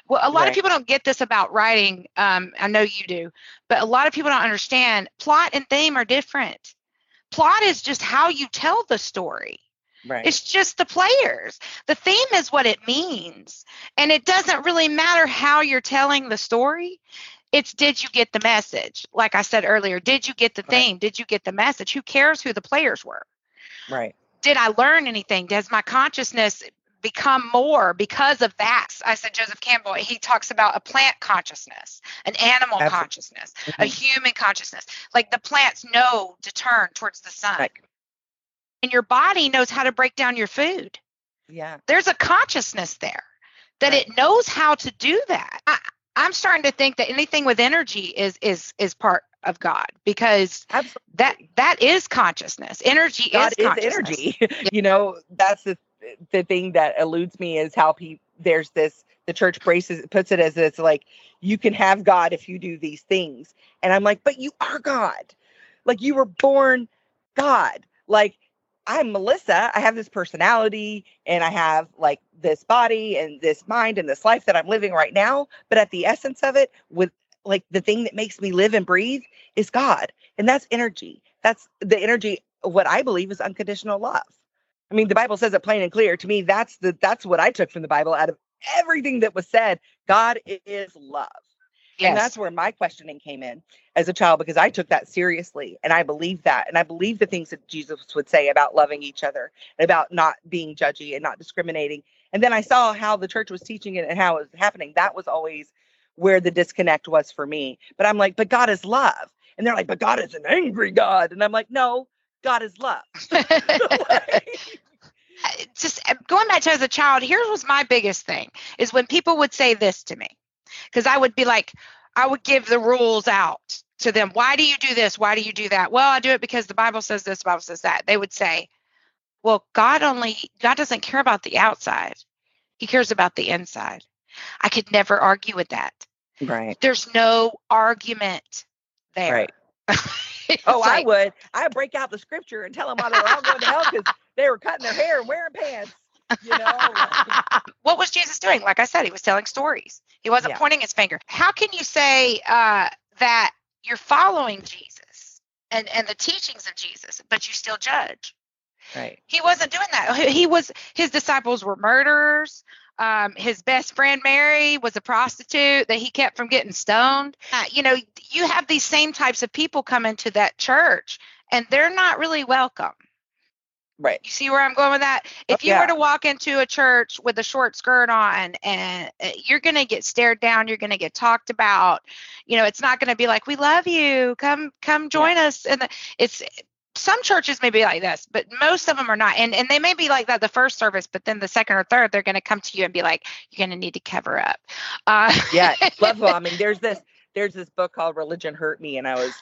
Well, a lot right. of people don't get this about writing. Um, I know you do, but a lot of people don't understand plot and theme are different. Plot is just how you tell the story. Right. It's just the players. The theme is what it means. And it doesn't really matter how you're telling the story. It's did you get the message? Like I said earlier, did you get the theme? Right. Did you get the message? Who cares who the players were? Right. Did I learn anything? Does my consciousness become more because of that. I said Joseph Campbell, he talks about a plant consciousness, an animal Absolutely. consciousness, mm-hmm. a human consciousness. Like the plants know to turn towards the sun. Right and your body knows how to break down your food. Yeah. There's a consciousness there that right. it knows how to do that. I, I'm starting to think that anything with energy is is is part of God because Absolutely. that that is consciousness. Energy God is, is energy. you know, that's the the thing that eludes me is how there's this the church braces puts it as it's like you can have God if you do these things. And I'm like, but you are God. Like you were born God. Like I'm Melissa. I have this personality and I have like this body and this mind and this life that I'm living right now. But at the essence of it, with like the thing that makes me live and breathe is God. And that's energy. That's the energy, what I believe is unconditional love. I mean, the Bible says it plain and clear. To me, that's the that's what I took from the Bible out of everything that was said. God is love. Yes. And that's where my questioning came in as a child because I took that seriously and I believe that. And I believe the things that Jesus would say about loving each other and about not being judgy and not discriminating. And then I saw how the church was teaching it and how it was happening. That was always where the disconnect was for me. But I'm like, but God is love. And they're like, but God is an angry God. And I'm like, no, God is love. Just uh, going back to as a child, here was my biggest thing is when people would say this to me because I would be like, I would give the rules out to them. Why do you do this? Why do you do that? Well, I do it because the Bible says this, the Bible says that. They would say, well, God only, God doesn't care about the outside. He cares about the inside. I could never argue with that. Right. There's no argument there. Right. oh, like, I would. I would break out the scripture and tell them why they were all going to hell because they were cutting their hair and wearing pants. You know, what was Jesus doing? Like I said, he was telling stories. He wasn't yeah. pointing his finger. How can you say uh, that you're following Jesus and and the teachings of Jesus, but you still judge? Right. He wasn't doing that. He was. His disciples were murderers. Um, his best friend Mary was a prostitute that he kept from getting stoned. Uh, you know, you have these same types of people come into that church, and they're not really welcome. Right. You see where I'm going with that? If you yeah. were to walk into a church with a short skirt on and uh, you're going to get stared down, you're going to get talked about. You know, it's not going to be like, "We love you. Come come join yeah. us." And it's some churches may be like this, but most of them are not. And and they may be like that the first service, but then the second or third, they're going to come to you and be like, "You're going to need to cover up." Uh, yeah, love bombing. There's this there's this book called Religion Hurt Me, and I was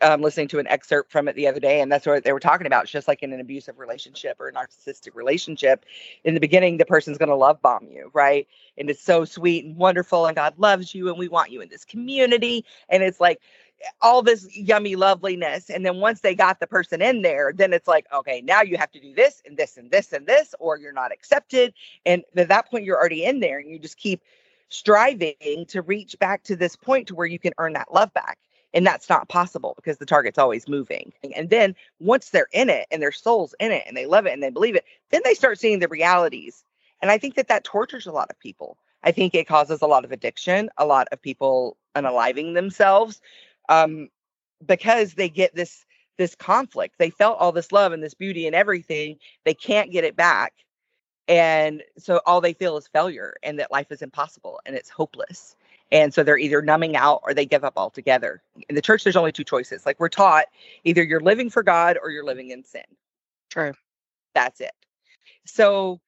um, listening to an excerpt from it the other day, and that's what they were talking about. It's just like in an abusive relationship or a narcissistic relationship, in the beginning, the person's going to love bomb you, right? And it's so sweet and wonderful, and God loves you, and we want you in this community, and it's like all this yummy loveliness. And then once they got the person in there, then it's like, okay, now you have to do this and this and this and this, or you're not accepted. And at that point, you're already in there, and you just keep striving to reach back to this point to where you can earn that love back. And that's not possible because the target's always moving. And then once they're in it and their soul's in it and they love it and they believe it, then they start seeing the realities. And I think that that tortures a lot of people. I think it causes a lot of addiction, a lot of people unaliving themselves um, because they get this this conflict. They felt all this love and this beauty and everything. They can't get it back. And so all they feel is failure and that life is impossible and it's hopeless. And so they're either numbing out or they give up altogether. In the church, there's only two choices. Like we're taught either you're living for God or you're living in sin. True. That's it. So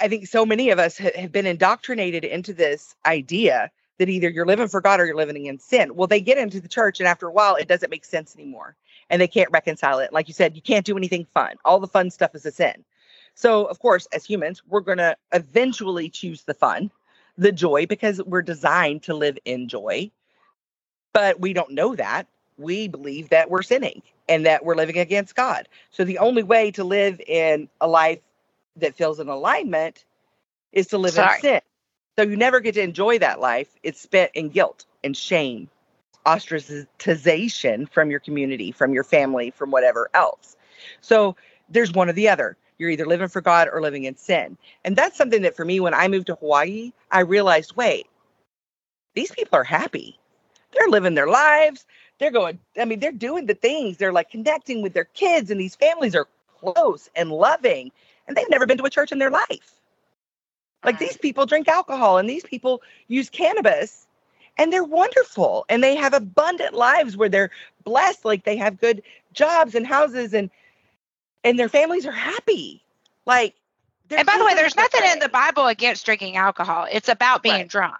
I think so many of us ha- have been indoctrinated into this idea that either you're living for God or you're living in sin. Well, they get into the church, and after a while, it doesn't make sense anymore. And they can't reconcile it. Like you said, you can't do anything fun. All the fun stuff is a sin. So, of course, as humans, we're going to eventually choose the fun, the joy, because we're designed to live in joy. But we don't know that. We believe that we're sinning and that we're living against God. So, the only way to live in a life that feels in alignment is to live Sorry. in sin. So you never get to enjoy that life. It's spent in guilt and shame, ostracization from your community, from your family, from whatever else. So there's one or the other. You're either living for God or living in sin. And that's something that for me, when I moved to Hawaii, I realized wait, these people are happy. They're living their lives. They're going, I mean, they're doing the things. They're like connecting with their kids, and these families are close and loving. And they've never been to a church in their life. Like these people drink alcohol and these people use cannabis and they're wonderful and they have abundant lives where they're blessed like they have good jobs and houses and and their families are happy. Like And by the way, there's nothing in the. Bible against drinking alcohol. It's about being Right. drunk.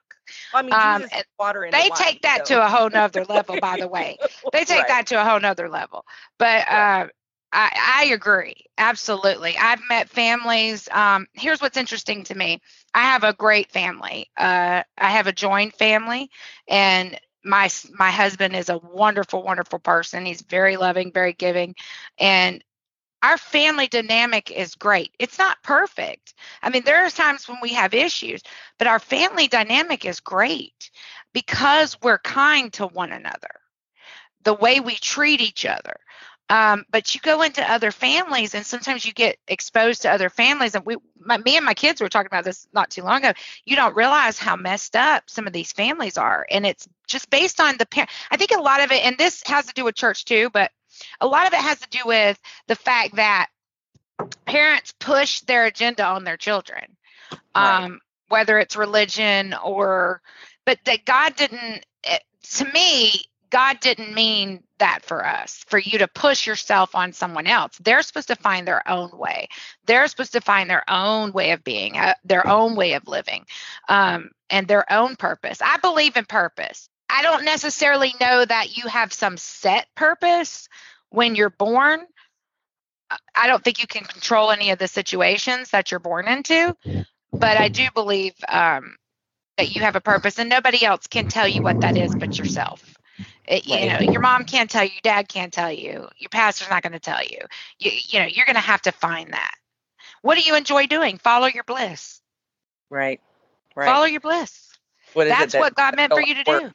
I mean, um, Jesus and is water and They take that to a whole nother level, by the way. They take that to a whole nother level. But Right. uh, I, I agree. Absolutely. I've met families. Um, here's what's interesting to me I have a great family. Uh, I have a joint family, and my my husband is a wonderful, wonderful person. He's very loving, very giving, and our family dynamic is great. It's not perfect. I mean, there are times when we have issues, but our family dynamic is great because we're kind to one another, the way we treat each other. Um, but you go into other families, and sometimes you get exposed to other families. And we, my, me and my kids were talking about this not too long ago. You don't realize how messed up some of these families are, and it's just based on the parent. I think a lot of it, and this has to do with church too, but a lot of it has to do with the fact that parents push their agenda on their children Right. um, whether it's religion or but that god didn't it, to me god didn't mean that for us for you to push yourself on someone else. They're supposed to find their own way. They're supposed to find their own way of being uh, their own way of living um, and their own purpose. I believe in purpose. I don't necessarily know that you have some set purpose when you're born. I- don't think you can control any of the situations that you're born into, but I do believe um, that you have a purpose, and nobody else can tell you what that is but yourself. It- you know, your mom can't tell you, dad can't tell you, your pastor's not going to tell you. You, you know, you're going to have to find that. What do you enjoy doing? Follow your bliss. right. Right. Follow your bliss. what is That's that, what God meant for you to do.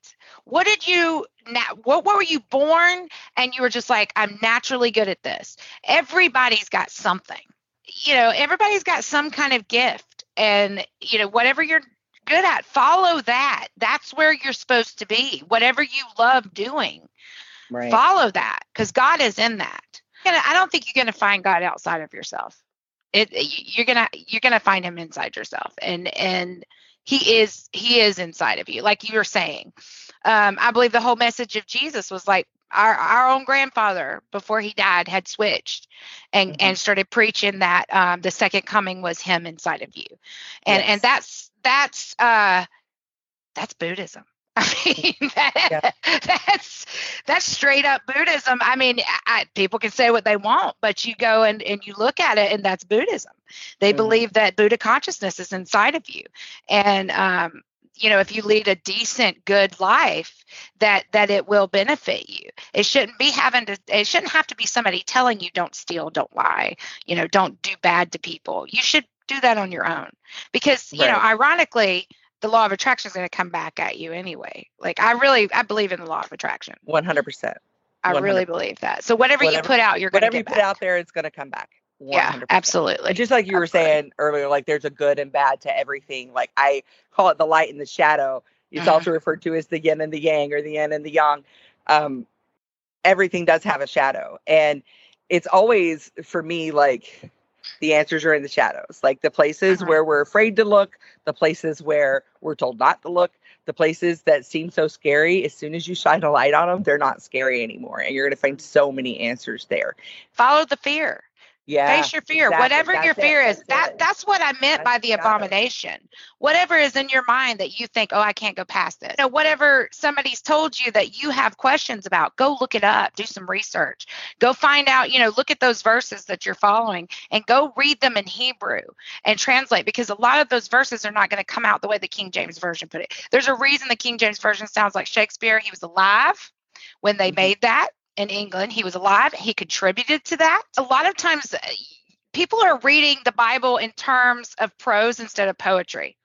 What did you now what, what were you born and you were just like I'm naturally good at this. Everybody's got something. You know, everybody's got some kind of gift and you know whatever you're good at, follow that. That's where you're supposed to be. Whatever you love doing, right. follow that cuz God is in that. And I don't think you're going to find God outside of yourself. It you're going to you're going to find him inside yourself. And and he is he is inside of you like you were saying um, i believe the whole message of jesus was like our, our own grandfather before he died had switched and Mhm. and started preaching that um, the second coming was him inside of you and Yes. and that's that's uh that's buddhism I mean, that, that's that's straight up Buddhism. I mean, I, people can say what they want, but you go and, and you look at it, and that's Buddhism. They Mhm. believe that Buddha consciousness is inside of you, and um, you know, if you lead a decent, good life, that that it will benefit you. It shouldn't be having to. It shouldn't have to be somebody telling you don't steal, don't lie, you know, don't do bad to people. You should do that on your own, because you know, ironically the law of attraction is going to come back at you anyway. Like I really, I believe in the law of attraction. One hundred percent. I 100%. really believe that. So whatever, you put out, you're going to Whatever you put back. out there, it's going to come back. 100%. Yeah, absolutely. And just like you were Absolutely. saying earlier, like there's a good and bad to everything. Like I call it the light and the shadow. It's Mhm. also referred to as the yin and the yang or the yin and the yang. Um, everything does have a shadow. And it's always for me like the answers are in the shadows, like the places Uh-huh. where we're afraid to look, the places where we're told not to look, the places that seem so scary. As soon as you shine a light on them, they're not scary anymore. And you're going to find so many answers there. Follow the fear. Yeah. Face your fear. exactly. Whatever your That's it. fear is, That's that it. that's what I meant by the it. abomination. Whatever is in your mind that you think, oh, I can't go past it. You know, whatever somebody's told you that you have questions about, go look it up, do some research. Go find out, you know, look at those verses that you're following and go read them in Hebrew and translate because a lot of those verses are not going to come out the way the King James Version put it. There's a reason the King James Version sounds like Shakespeare. He was alive when they Mhm. made that in England. He was alive. He contributed to that. A lot of times, uh, people are reading the Bible in terms of prose instead of poetry.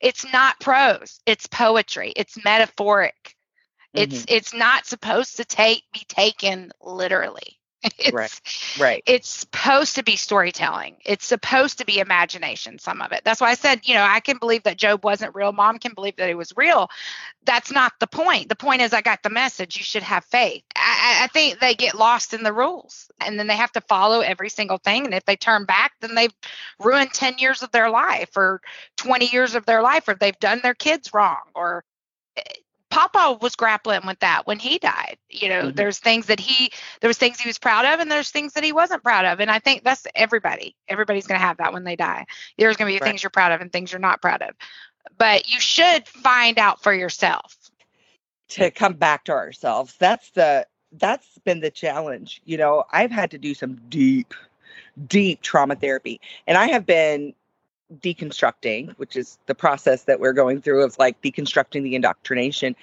It's not prose. It's poetry. It's metaphoric. It's it's not supposed to take be taken literally. It's, Right. Right. it's supposed to be storytelling. It's supposed to be imagination, some of it. That's why I said, you know, I can believe that Job wasn't real. Mom can believe that it was real. That's not the point. The point is, I got the message. You should have faith. I, I- think they get lost in the rules and then they have to follow every single thing. And if they turn back, then they've ruined 10 years of their life or 20 years of their life, or they've done their kids wrong or Papa was grappling with that when he died. You know, Mhm. there's things that he there was things he was proud of and there's things that he wasn't proud of. And I think that's everybody. Everybody's going to have that when they die. There's going to be Right. things you're proud of and things you're not proud of. But you should find out for yourself. to come back to ourselves. That's the that's been the challenge. You know, I've had to do some deep, deep trauma therapy, and I have been deconstructing, which is the process that we're going through of like deconstructing the indoctrination.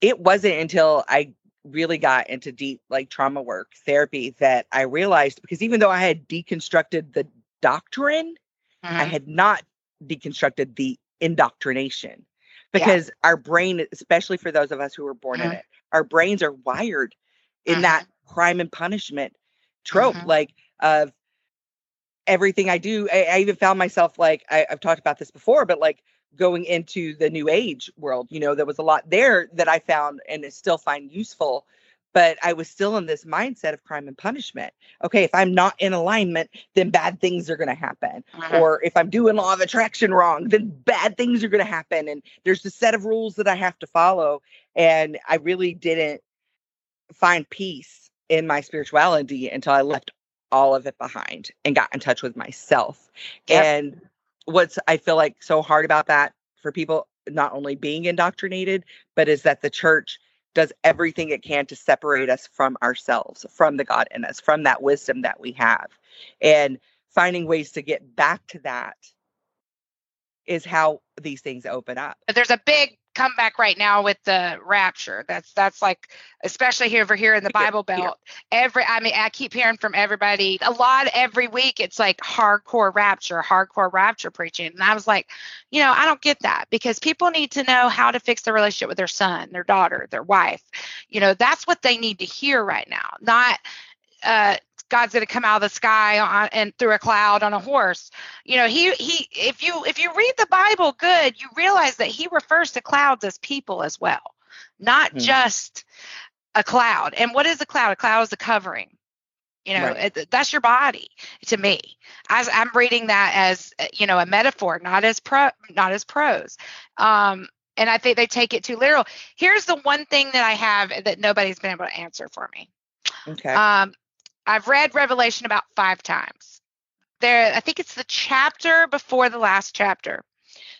It wasn't until I really got into deep like trauma work therapy that I realized because even though I had deconstructed the doctrine, I Mhm. had not deconstructed the indoctrination Yeah. because our brain, especially for those of us who were born in Mhm. it, our brains are wired in Mhm. that crime and punishment trope, Mhm. like of everything I do. I, I even found myself like I, I've talked about this before, but like going into the new age world, you know, there was a lot there that I found and still find useful. But I was still in this mindset of crime and punishment. Okay, if I'm not in alignment, then bad things are going to happen Mhm. or if I'm doing law of attraction wrong, then bad things are going to happen. And there's a set of rules that I have to follow. And I really didn't find peace in my spirituality until I left all of it behind and got in touch with myself. Yep. And what's I feel like so hard about that for people not only being indoctrinated, but is that the church does everything it can to separate us from ourselves, from the God in us, from that wisdom that we have. And finding ways to get back to that is how these things open up. But there's a big comeback right now with the rapture. That's that's like especially here over here in the Yeah, Bible yeah. Belt. Every I mean I keep hearing from everybody a lot every week. It's like hardcore rapture, hardcore rapture preaching, and I was like, you know, I don't get that because people need to know how to fix their relationship with their son, their daughter, their wife. You know, that's what they need to hear right now, not. Uh, God's going to come out of the sky on, and through a cloud on a horse. You know he he if you if you read the bible good you realize that he refers to clouds as people as well not Hmm. just a cloud. And what is a cloud? A cloud is a covering. You know Right. it, that's your body to me. As i'm reading that as uh, you know a metaphor not as pro not as prose. Um and i think they take it too literal. Here's the one thing that i have that nobody's been able to answer for me. Okay. um, I've read Revelation about five times. There, I think it's the chapter before the last chapter.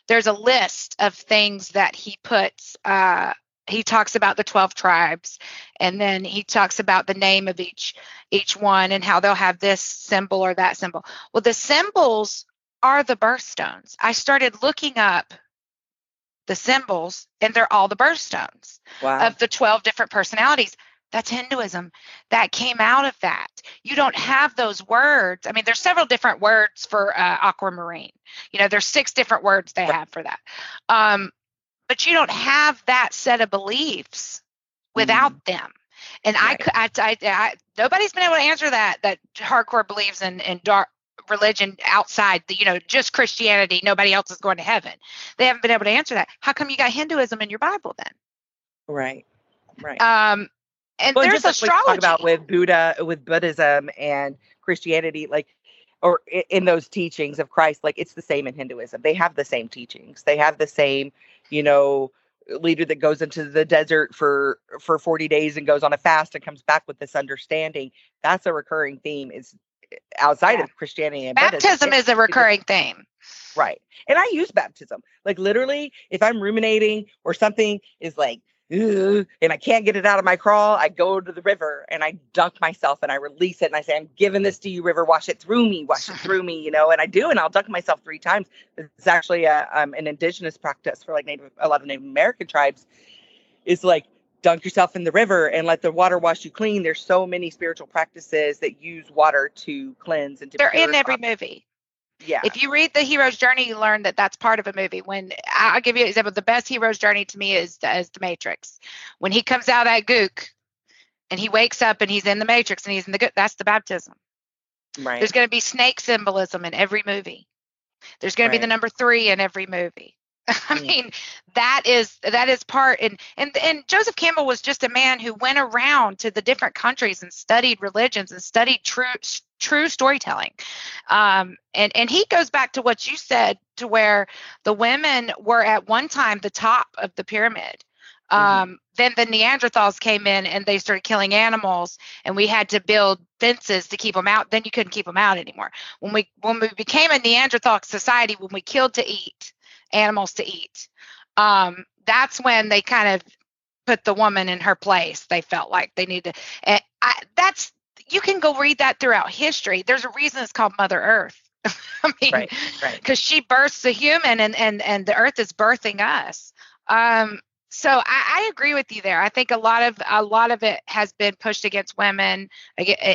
There's a list of things that he puts. Uh, he talks about the 12 tribes, and then he talks about the name of each each one and how they'll have this symbol or that symbol. Well, the symbols are the birthstones. I started looking up the symbols, and they're all the birthstones wow. of the 12 different personalities. That's Hinduism. That came out of that. You don't have those words. I mean, there's several different words for uh, aquamarine. You know, there's six different words they have for that. Um, but you don't have that set of beliefs without them. And I, Right. I, I, I, nobody's been able to answer that. That hardcore believes in in dark religion outside the, you know, just Christianity. Nobody else is going to heaven. They haven't been able to answer that. How come you got Hinduism in your Bible then? right. Right. um and Well, there's just like we astrology. talk about with Buddha, with Buddhism and Christianity, like, or in those teachings of Christ, like it's the same in Hinduism. They have the same teachings. They have the same, you know, leader that goes into the desert for for 40 days and goes on a fast and comes back with this understanding. That's a recurring theme. Is eh, outside Yeah. of Christianity and Baptism It's- is a recurring theme. Right. And I use baptism. Like literally, if I'm ruminating or something is like, and I can't get it out of my crawl, I go to the river and I dunk myself and I release it and I say, I'm giving this to you, river. Wash it through me, wash it through me, you know. And I do, and I'll dunk myself three times. It's actually a, um, an indigenous practice for like Native, a lot of Native American tribes. Is like dunk yourself in the river and let the water wash you clean. There's so many spiritual practices that use water to cleanse and to. They're in every movie. Yeah. If you read the hero's journey, you learn that that's part of a movie. When I'll give you an example, the best hero's journey to me is is the Matrix. When he comes out of that gook, and he wakes up and he's in the Matrix and he's in the gook, that's the baptism. right. There's going to be snake symbolism in every movie. There's going to be the number three in every movie. I Mm. mean, that is that is part and and and Joseph Campbell was just a man who went around to the different countries and studied religions and studied true true storytelling. Um, and and he goes back to what you said to where the women were at one time the top of the pyramid. Mhm. Um, then the Neanderthals came in and they started killing animals, and we had to build fences to keep them out. Then you couldn't keep them out anymore. When we when we became a Neanderthal society, when we killed to eat animals to eat, um, that's when they kind of put the woman in her place. They felt like they needed. And I, that's you can go read that throughout history. There's a reason it's called Mother Earth. I mean, Right, right. because she births a human and and and the earth is birthing us um so I, I agree with you there i think a lot of a lot of it has been pushed against women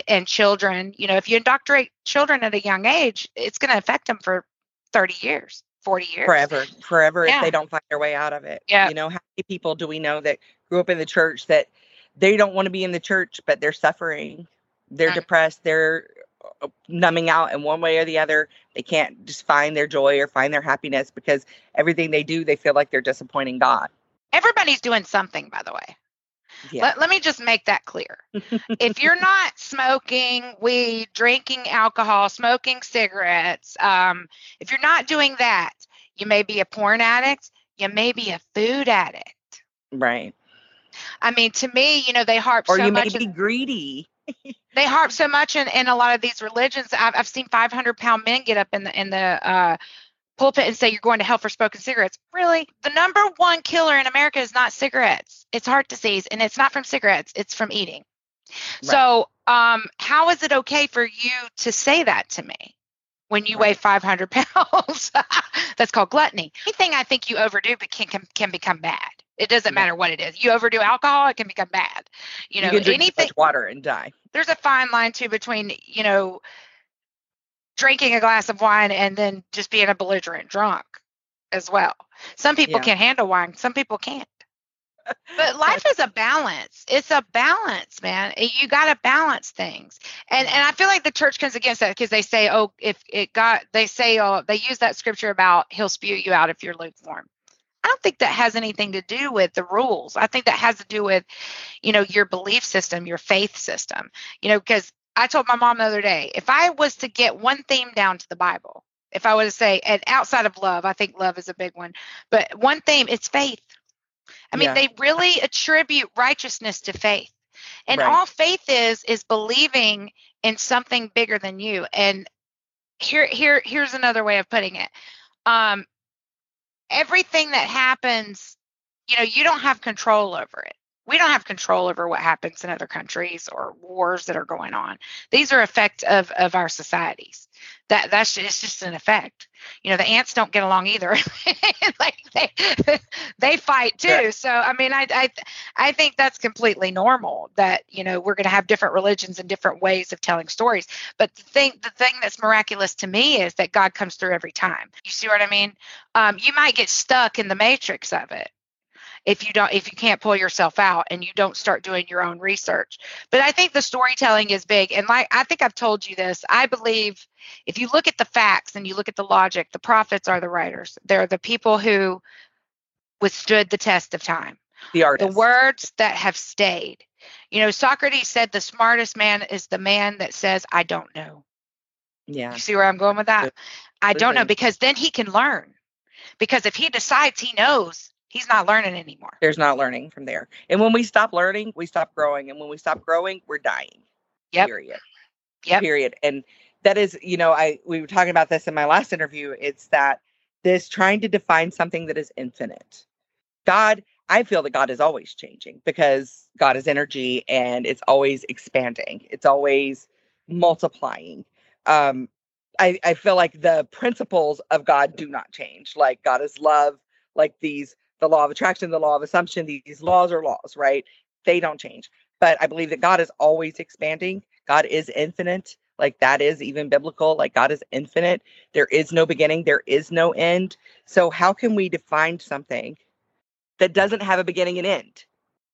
and children you know if you indoctrinate children at a young age it's going to affect them for 30 years 40 years forever, forever if they don't find their way out of it. Yeah. You know, how many people do we know that grew up in the church that they don't want to be in the church, but they're suffering, they're Mm. depressed, they're uh, numbing out in one way or the other. They can't just find their joy or find their happiness because everything they do, they feel like they're disappointing God. everybody's doing something by the way Yeah. Let, let me just make that clear. if you're not smoking weed, drinking alcohol, smoking cigarettes, um, if you're not doing that, you may be a porn addict, you may be a food addict. right. I mean, to me, you know, they harp Or so you much. Or you may be greedy. they harp so much in, in a lot of these religions. I've, I've seen 500 pound men get up in the in the uh, pulpit and say you're going to hell for smoking cigarettes. Really, the number one killer in America is not cigarettes. It's heart disease, and it's not from cigarettes. It's from eating. So, um, how is it okay for you to say that to me when you weigh 500 pounds? That's called gluttony. Anything I think you overdo but can, can can become bad. It doesn't Yeah. matter what it is. You overdo alcohol, it can become bad. You know, too anything. much water and die. There's a fine line too between you know drinking a glass of wine and then just being a belligerent drunk as well. Some people Yeah. can handle wine, some people can't. But life is a balance. It's a balance, man. You got to balance things. And and I feel like the church comes against that because they say, "Oh, if it got," they say, "Oh, they use that scripture about he'll spew you out if you're lukewarm." I don't think that has anything to do with the rules. I think that has to do with, you know, your belief system, your faith system. You know, because I told my mom the other day, if I was to get one theme down to the Bible, if I were to say, and outside of love, I think love is a big one, but one theme, it's faith. I mean, Yeah. they really attribute righteousness to faith. And Right. all faith is is believing in something bigger than you. And here here here's another way of putting it. Um everything that happens, you know, you don't have control over it. We don't have control over what happens in other countries or wars that are going on. These are effects of of our societies. That that's just, it's just an effect. You know, the ants don't get along either. like they they fight too. Yeah. So I mean, I I I think that's completely normal. That you know we're going to have different religions and different ways of telling stories. But the thing the thing that's miraculous to me is that God comes through every time. You see what I mean? Um, you might get stuck in the matrix of it if you don't if you can't pull yourself out and you don't start doing your own research but i think the storytelling is big and like i think i've told you this i believe if you look at the facts and you look at the logic the prophets are the writers they're the people who withstood the test of time The artist. The words that have stayed. You know, Socrates said the smartest man is the man that says, I don't know. Yeah. You see where I'm going with that? I don't know because then he can learn. Because if he decides he knows, he's not learning anymore. There's not learning from there. And when we stop learning, we stop growing. And when we stop growing, we're dying. Yep. Period. Yep. Period. And that is, you know, I we were talking about this in my last interview. It's that this trying to define something that is infinite. God, I feel that God is always changing because God is energy and it's always expanding. It's always multiplying. Um, I, I feel like the principles of God do not change. Like God is love, like these, the law of attraction, the law of assumption, these laws are laws, right? They don't change. But I believe that God is always expanding. God is infinite. Like that is even biblical. Like God is infinite. There is no beginning, there is no end. So, how can we define something that doesn't have a beginning and end?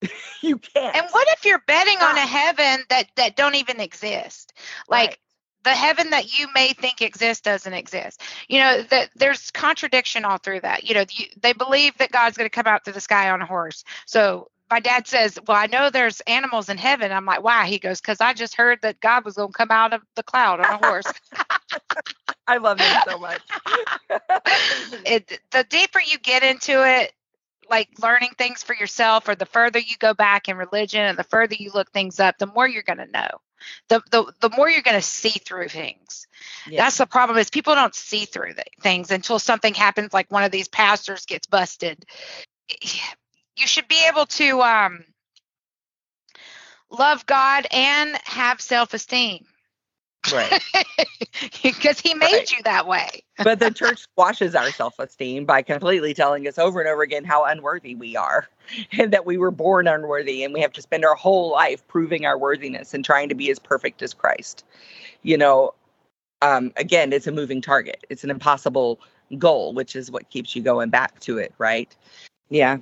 you can't. And what if you're betting on a heaven that that don't even exist? Like Right. The heaven that you may think exists doesn't exist. You know, that there's contradiction all through that. You know, you, they believe that God's going to come out through the sky on a horse. So my dad says, "Well, I know there's animals in heaven." I'm like, "Why?" He goes, "Cuz I just heard that God was going to come out of the cloud on a horse." I love him so much. it, the deeper you get into it, like learning things for yourself, or the further you go back in religion and the further you look things up, the more you're going to know. The, the, the more you're going to see through things. That's the problem is people don't see through the, things until something happens, like one of these pastors gets busted. You should be able to um, love God and have self-esteem right. because He made Right. you that way. But the church squashes our self esteem by completely telling us over and over again how unworthy we are and that we were born unworthy and we have to spend our whole life proving our worthiness and trying to be as perfect as Christ. You know, um, again, it's a moving target, it's an impossible goal, which is what keeps you going back to it, right? Yeah.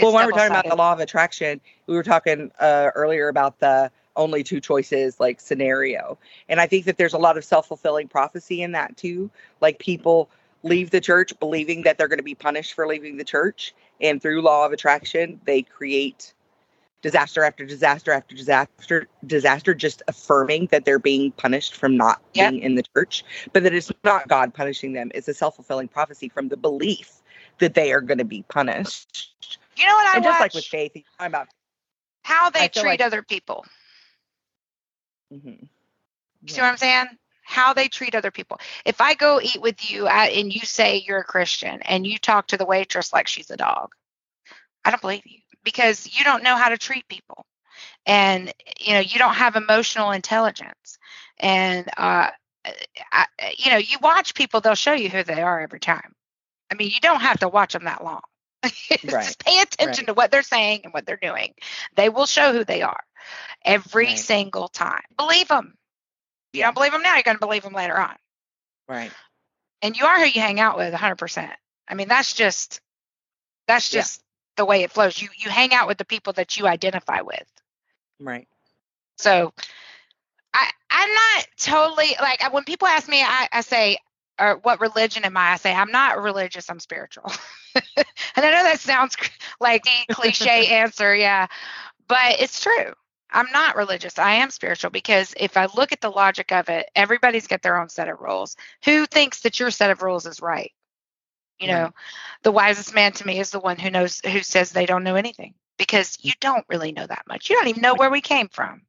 well, It's when we're talking about the law of attraction, we were talking uh, earlier about the only two choices like scenario. And I think that there's a lot of self fulfilling prophecy in that too. Like people leave the church believing that they're going to be punished for leaving the church. And through law of attraction, they create disaster after disaster after disaster, disaster, just affirming that they're being punished from not Yep. being in the church, but that it's not God punishing them. It's a self fulfilling prophecy from the belief that they are going to be punished. You know what I and just like with faith, talking about how they treat like- other people. Mhm. You see what I'm saying? How they treat other people. If I go eat with you I, and you say you're a Christian and you talk to the waitress like she's a dog, I don't believe you because you don't know how to treat people, and you know you don't have emotional intelligence. And uh, I, you know, you watch people; they'll show you who they are every time. I mean, you don't have to watch them that long. Right, Just pay attention to what they're saying and what they're doing. They will show who they are every Right. single time. Believe them. If you don't believe them now, you're going to believe them later on. Right. And you are who you hang out with 100%. I mean, that's just that's Yeah. just the way it flows. You you hang out with the people that you identify with. Right. So I I'm not totally like when people ask me, I, I say, or what religion am I? I say I'm not religious. I'm spiritual. and I know that sounds like a cliche answer, yeah, but it's true. I'm not religious. I am spiritual because if I look at the logic of it, everybody's got their own set of rules. Who thinks that your set of rules is right? You know, Right. the wisest man to me is the one who knows who says they don't know anything because you don't really know that much. You don't even know where we came from.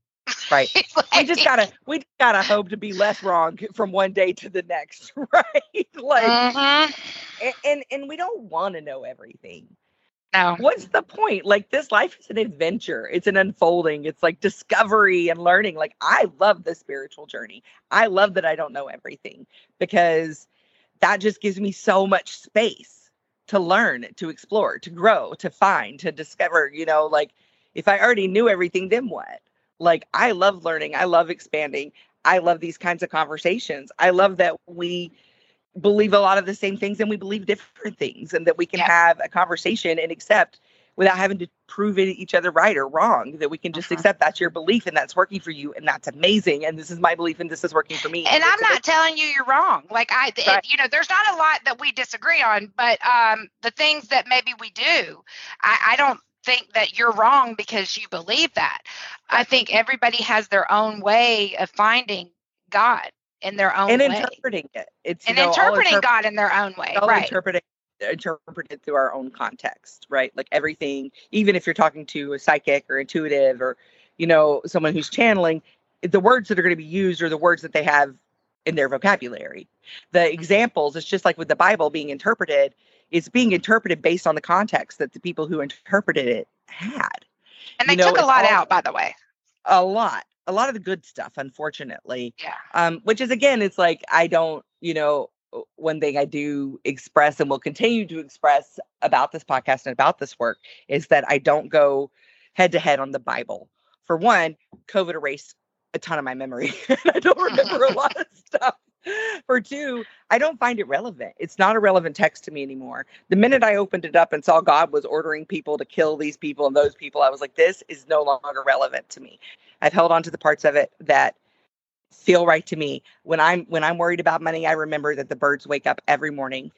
Right. It's we just gotta we just gotta hope to be less wrong from one day to the next, right? like Mhm. and, and and we don't want to know everything. No. What's the point? Like this life is an adventure. It's an unfolding. It's like discovery and learning. Like I love the spiritual journey. I love that I don't know everything because that just gives me so much space to learn, to explore, to grow, to find, to discover, you know, like if I already knew everything, then what? Like I love learning. I love expanding. I love these kinds of conversations. I love that we believe a lot of the same things and we believe different things and that we can Yeah. have a conversation and accept without having to prove it each other right or wrong that we can just Mhm. accept that's your belief and that's working for you and that's amazing and this is my belief and this is working for me And I'm it's not telling you you're wrong. Like I, it- you know, there's not a lot that we disagree on, but um, the things that maybe we do, I, I don't, think that you're wrong because you believe that. I think everybody has their own way of finding God in their own and way. interpreting it. It's and you know, interpreting interpret- God in their own way. Right. interpreting interpreted through our own context, right? Like everything, even if you're talking to a psychic or intuitive or, you know, someone who's channeling, the words that are going to be used are the words that they have in their vocabulary. The examples, it's just like with the Bible being interpreted, it's being interpreted based on the context that the people who interpreted it had. and they you know, took a lot all- out, by the way. A lot, a lot of the good stuff, unfortunately. Yeah. um, which is again, it's like I don't, you know, one thing I do express and will continue to express about this podcast and about this work is that I don't go head to head on the Bible. For one, COVID erased a ton of my memory. I don't remember a lot of stuff. For two, I don't find it relevant. It's not a relevant text to me anymore. The minute I opened it up and saw God was ordering people to kill these people and those people, I was like, this is no longer relevant to me. I've held on to the parts of it that feel right to me. When I'm when I'm worried about money, I remember that the birds wake up every morning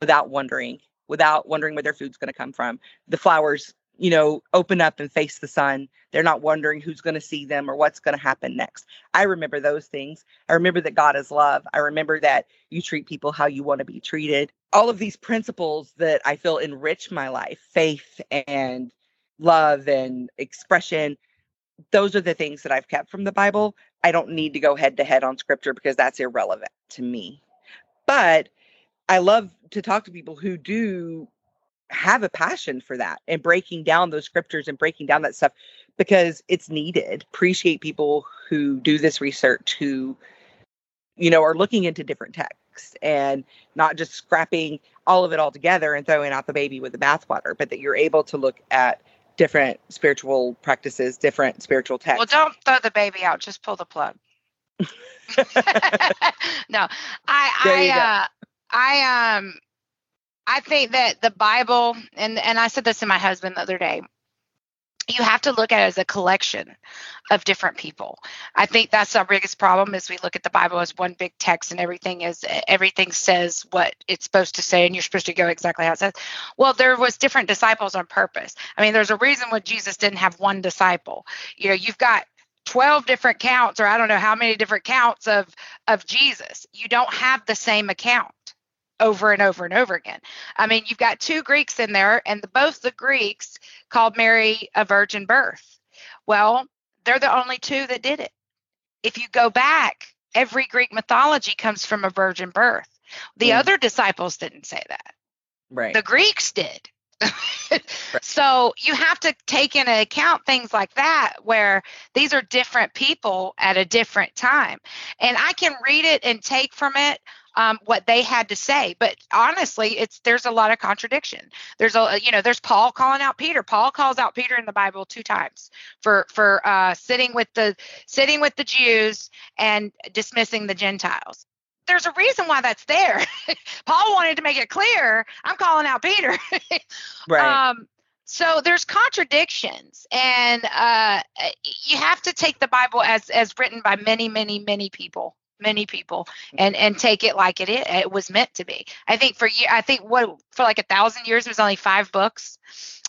without wondering, without wondering where their food's going to come from. The flowers, you know, open up and face the sun. They're not wondering who's going to see them or what's going to happen next. I remember those things. I remember that God is love. I remember that you treat people how you want to be treated. All of these principles that I feel enrich my life, faith and love and expression those are the things that I've kept from the Bible. I don't need to go head to head on scripture because that's irrelevant to me. But I love to talk to people who do have a passion for that and breaking down those scriptures and breaking down that stuff because it's needed. Appreciate people who do this research, who, you know, are looking into different texts and not just scrapping all of it all together and throwing out the baby with the bathwater, but that you're able to look at different spiritual practices, different spiritual texts. Well, don't throw the baby out. Just pull the plug. no, I, I, uh, I, um, I think that the Bible, and and I said this to my husband the other day. You have to look at it as a collection of different people. I think that's our biggest problem is we look at the Bible as one big text and everything is everything says what it's supposed to say and you're supposed to go exactly how it says. Well, there was different disciples on purpose. I mean, there's a reason why Jesus didn't have one disciple. You know, you've got 12 different counts or I don't know how many different counts of of Jesus. You don't have the same account over and over and over again. I mean, you've got two Greeks in there and the, both the Greeks called Mary a virgin birth. Well, they're the only two that did it. If you go back, every Greek mythology comes from a virgin birth. The Mm. other disciples didn't say that. right. The Greeks did. so you have to take into account things like that where these are different people at a different time. And I can read it and take from it um, what they had to say. But honestly, it's there's a lot of contradiction. There's a you know there's Paul calling out Peter. Paul calls out Peter in the Bible two times for for uh, sitting with the sitting with the Jews and dismissing the Gentiles. There's a reason why that's there. Paul wanted to make it clear. I'm calling out Peter. right. Um, so there's contradictions, and uh, you have to take the Bible as as written by many, many, many people, many people, and and take it like it is. It was meant to be. I think for you, I think what for like a thousand years it was only five books.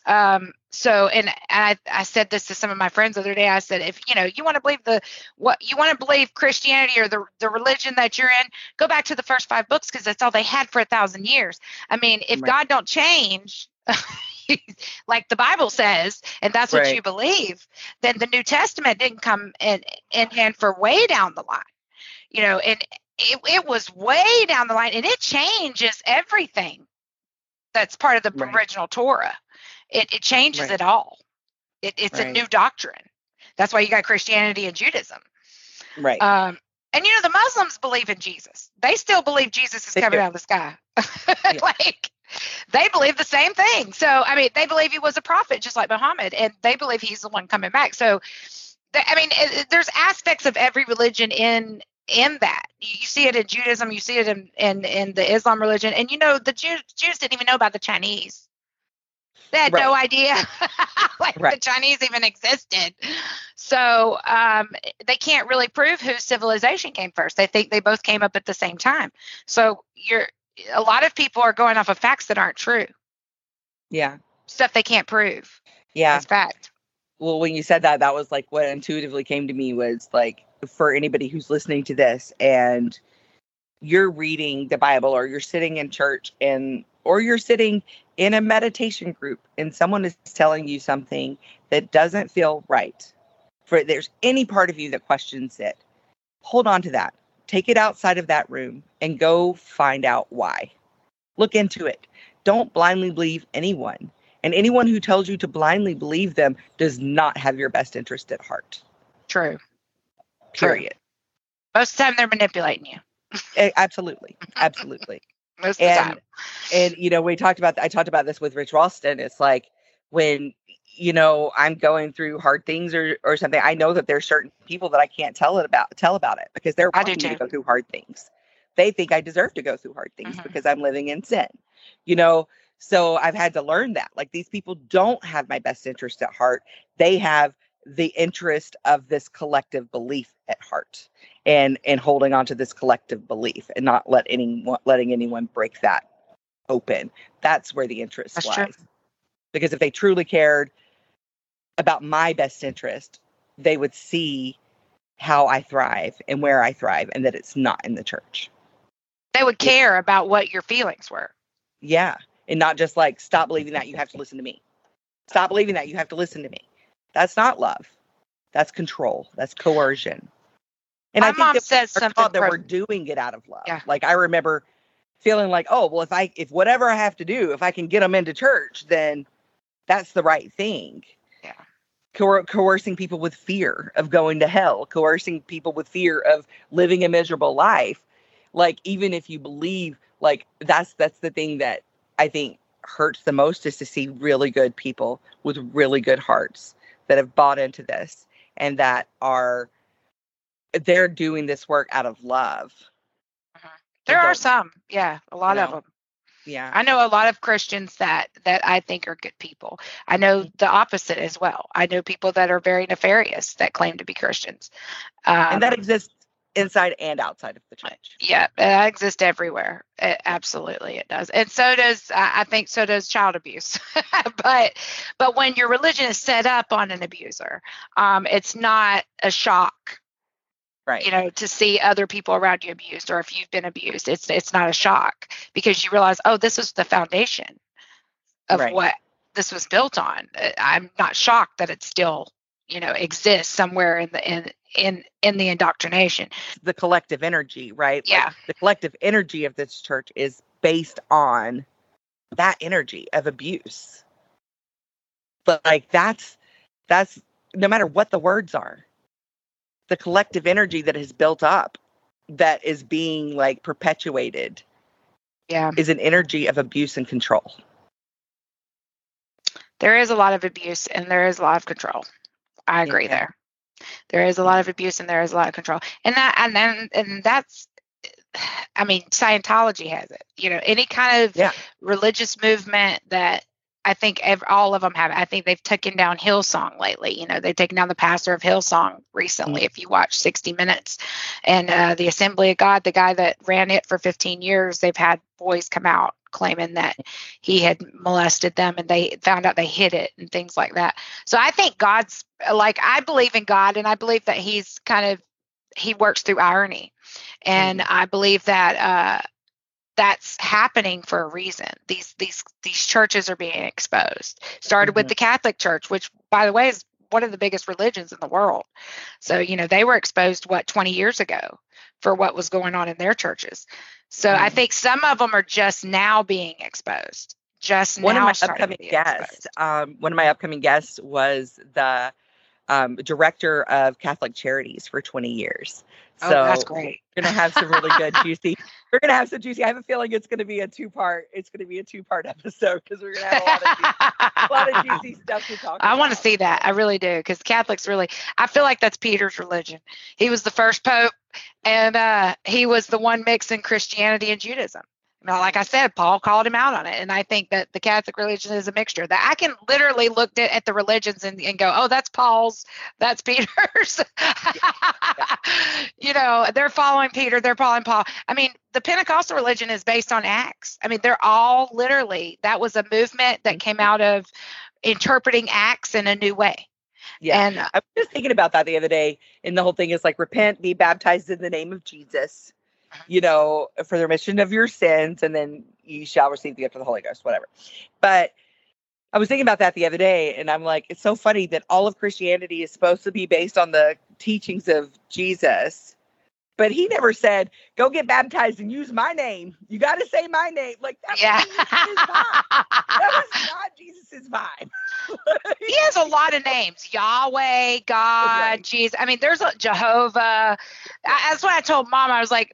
Um, so and, and I, I said this to some of my friends the other day. I said, if you know you want to believe the what you want to believe Christianity or the the religion that you're in, go back to the first five books because that's all they had for a thousand years. I mean, if Right. God don't change, like the Bible says, and that's what Right. you believe, then the New Testament didn't come in in hand for way down the line. You know, and it, it was way down the line and it changes everything that's part of the Right. original Torah. It it changes Right. it all. It, it's a new doctrine. That's why you got Christianity and Judaism. right. Um, and you know, the Muslims believe in Jesus. They still believe Jesus is They coming do. out of the sky. Yeah. like they believe the same thing. So I mean, they believe he was a prophet, just like Muhammad, and they believe he's the one coming back. So, I mean, there's aspects of every religion in in that. You, see it in Judaism, you see it in, in in the Islam religion, and you know, the Jews Jews didn't even know about the Chinese. They had no idea like the Chinese even existed. So um, they can't really prove whose civilization came first. They think they both came up at the same time. So you're a lot of people are going off of facts that aren't true, yeah. stuff they can't prove. Yeah. That's fact. Well, when you said that, that was like what intuitively came to me was like for anybody who's listening to this and you're reading the Bible or you're sitting in church and or you're sitting in a meditation group and someone is telling you something that doesn't feel right. For there's any part of you that questions it, hold on to that. Take it outside of that room and go find out why. Look into it. Don't blindly believe anyone. And anyone who tells you to blindly believe them does not have your best interest at heart. True. Period. Most of the time they're manipulating you. Absolutely. Absolutely. Most of the and time. and you know we talked about I talked about this with Rich Ralston. It's like when you know I'm going through hard things or or something. I know that there's certain people that I can't tell it about tell about it because they're wanting me to go through hard things. They think I deserve to go through hard things Mhm. because I'm living in sin. You know, so I've had to learn that. Like these people don't have my best interest at heart. They have the interest of this collective belief at heart and and holding on to this collective belief and not let anyone letting anyone break that open. That's where the interest That's true. lies. Because if they truly cared about my best interest they would see how i thrive and where i thrive and that it's not in the church. They would care about what your feelings were. yeah. And not just like stop believing that you have to listen to me. Stop believing that you have to listen to me that's not love that's control that's coercion and My i think mom that says something. that we're doing it out of love. Yeah. Like I remember feeling like, oh, well, if I if whatever I have to do, if I can get them into church, then that's the right thing. Yeah. Coer- coercing people with fear of going to hell, coercing people with fear of living a miserable life. Like even if you believe, like that's that's the thing that I think hurts the most is to see really good people with really good hearts that have bought into this and that are they're doing this work out of love. there are some, yeah, a lot of know. them. Yeah. I know a lot of Christians that that I think are good people. I know Mm-hmm. the opposite as well. I know people that are very nefarious that claim to be Christians. Um, and that exists inside and outside of the church. yeah, that exists everywhere. It, absolutely, it does, and so does I think so does child abuse. but but when your religion is set up on an abuser, um, it's not a shock Right. you know to see other people around you abused or if you've been abused it's it's not a shock because you realize oh this is the foundation of Right. what this was built on i'm not shocked that it's still you know exists somewhere in the in in in the indoctrination the collective energy, right? Like, Yeah. the collective energy of this church is based on that energy of abuse. But like that's that's no matter what the words are. The collective energy that is built up that is being like perpetuated yeah is an energy of abuse and control. there is a lot of abuse and there is a lot of control i agree Yeah. there there is a lot of abuse and there is a lot of control and that and then and that's i mean scientology has it you know any kind of Yeah. religious movement that I think ev- all of them have. I think they've taken down Hillsong lately. You know, they've taken down the pastor of Hillsong recently. If you watch 60 Minutes and uh, the Assembly of God, the guy that ran it for 15 years, they've had boys come out claiming that he had molested them and they found out they hid it and things like that. So I think God's like, I believe in God and I believe that he's kind of, he works through irony. And I believe that, uh, that's happening for a reason. These these these churches are being exposed. Started with Mhm. the Catholic Church, which by the way is one of the biggest religions in the world. So, you know, they were exposed what 20 years ago for what was going on in their churches. So, I Mhm. think some of them are just now being exposed. Just one now of my upcoming guests um, one of my upcoming guests was the um, director of catholic charities for 20 years so oh, that's great. we're gonna have some really good juicy we're gonna have some juicy i have a feeling it's gonna be a two part it's gonna be a two part episode because we're gonna have a lot of a lot of juicy stuff to talk about. I want to see that. I really do because Catholics really. I feel like that's Peter's religion. He was the first pope, and uh, he was the one mixing Christianity and Judaism. Now, like I said, Paul called him out on it, and I think that the Catholic religion is a mixture. That I can literally look at, at the religions and, and go, "Oh, that's Paul's, that's Peter's." you know, they're following Peter, they're following Paul. I mean, the Pentecostal religion is based on Acts. I mean, they're all literally that was a movement that mm-hmm. came out of interpreting acts in a new way. Yeah. And uh, I was just thinking about that the other day. And the whole thing is like, repent, be baptized in the name of Jesus. You know, for the remission of your sins, and then you shall receive the gift of the Holy Ghost, whatever. But I was thinking about that the other day, and I'm like, it's so funny that all of Christianity is supposed to be based on the teachings of Jesus but he never said, "Go get baptized and use my name." You got to say my name. Like that yeah. was that was not Jesus's vibe. he has a lot of names: Yahweh, God, right. Jesus. I mean, there's a Jehovah. That's what I told Mom. I was like,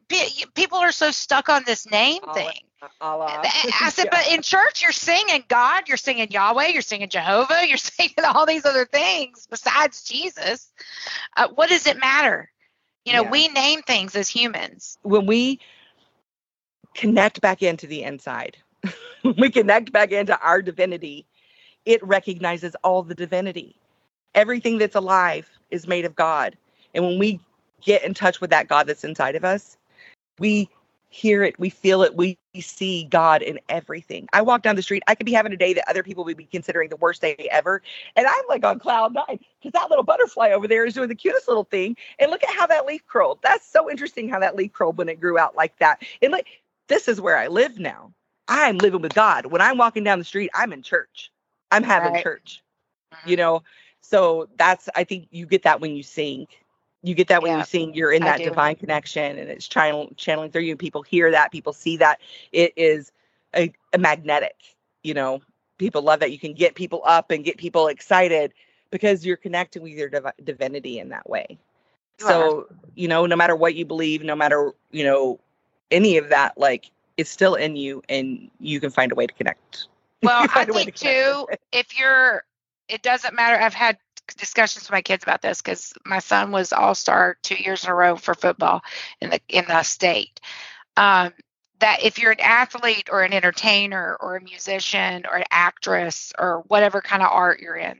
people are so stuck on this name Allah. thing. Allah. I said, yeah. but in church, you're singing God, you're singing Yahweh, you're singing Jehovah, you're singing all these other things besides Jesus. Uh, what does it matter? You know, yeah. we name things as humans. When we connect back into the inside, we connect back into our divinity, it recognizes all the divinity. Everything that's alive is made of God. And when we get in touch with that God that's inside of us, we hear it, we feel it, we see God in everything. I walk down the street, I could be having a day that other people would be considering the worst day ever. And I'm like on cloud nine because that little butterfly over there is doing the cutest little thing. And look at how that leaf curled. That's so interesting how that leaf curled when it grew out like that. And like, this is where I live now. I'm living with God. When I'm walking down the street, I'm in church. I'm having right. church. You mm. know, so that's I think you get that when you sing you get that when yeah, you sing you're in that divine connection and it's channel, channeling through you people hear that people see that. It is a, a magnetic you know people love that. You can get people up and get people excited because you're connecting with your div- divinity in that way. You so are. you know no matter what you believe no matter you know any of that like it's still in you and you can find a way to connect. Well i think too if you're it doesn't matter. I've had discussions with my kids about this because my son was all star two years in a row for football in the in the state. Um, that if you're an athlete or an entertainer or a musician or an actress or whatever kind of art you're in,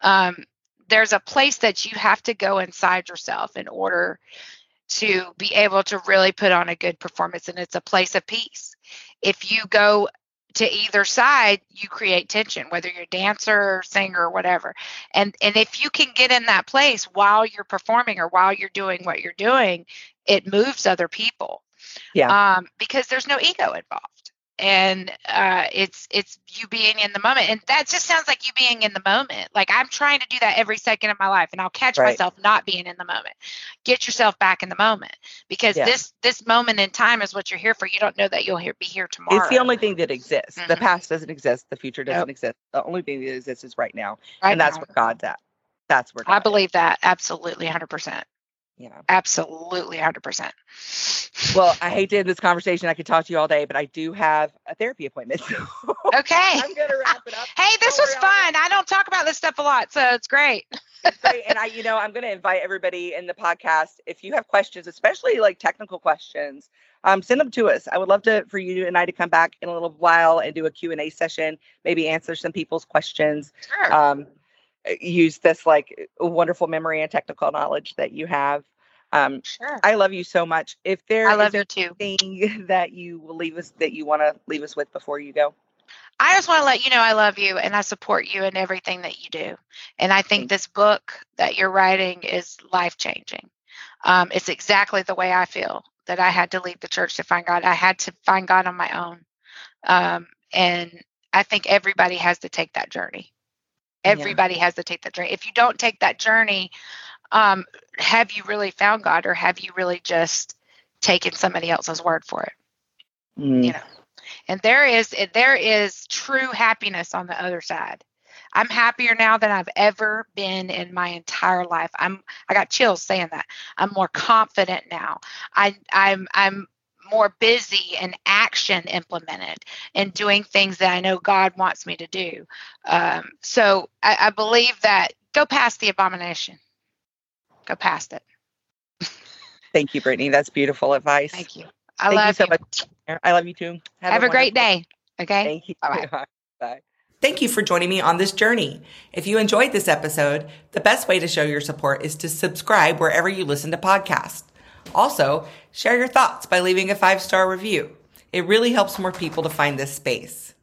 um, there's a place that you have to go inside yourself in order to be able to really put on a good performance, and it's a place of peace. If you go to either side you create tension whether you're a dancer or singer or whatever. And and if you can get in that place while you're performing or while you're doing what you're doing it moves other people. Yeah. Um because there's no ego involved and uh, it's it's you being in the moment and that just sounds like you being in the moment like i'm trying to do that every second of my life and i'll catch right. myself not being in the moment get yourself back in the moment because yeah. this this moment in time is what you're here for you don't know that you'll here, be here tomorrow it's the only thing that exists mm-hmm. the past doesn't exist the future doesn't nope. exist the only thing that exists is right now right and that's now. where god's at that's where God i believe is. that absolutely 100% yeah. Absolutely 100%. Well, I hate to end this conversation. I could talk to you all day, but I do have a therapy appointment. okay. I'm going to wrap it up. hey, this was fun. I don't talk about this stuff a lot, so it's great. And I, you know, I'm going to invite everybody in the podcast. If you have questions, especially like technical questions, um, send them to us. I would love to for you and I to come back in a little while and do a Q&A session, maybe answer some people's questions. Sure. Um, use this like wonderful memory and technical knowledge that you have. Um, sure. I love you so much. If there I love is you too. that you will leave us that you want to leave us with before you go. I just want to let you know I love you and I support you in everything that you do. And I think this book that you're writing is life changing. Um, it's exactly the way I feel that I had to leave the church to find God. I had to find God on my own. Um, and I think everybody has to take that journey. Everybody yeah. has to take that journey. If you don't take that journey, um, have you really found God or have you really just taken somebody else's word for it? Mm. You know, and there is there is true happiness on the other side. I'm happier now than I've ever been in my entire life. I'm I got chills saying that. I'm more confident now. I I'm I'm more busy and action implemented and doing things that I know God wants me to do. Um, so I, I believe that go past the abomination. Go past it. Thank you, Britney. That's beautiful advice. Thank you. I Thank love you so you. much. I love you too. Have, Have a, a great day. Okay. Thank you. Bye. Bye. Thank you for joining me on this journey. If you enjoyed this episode, the best way to show your support is to subscribe wherever you listen to podcasts. Also, share your thoughts by leaving a five star review. It really helps more people to find this space.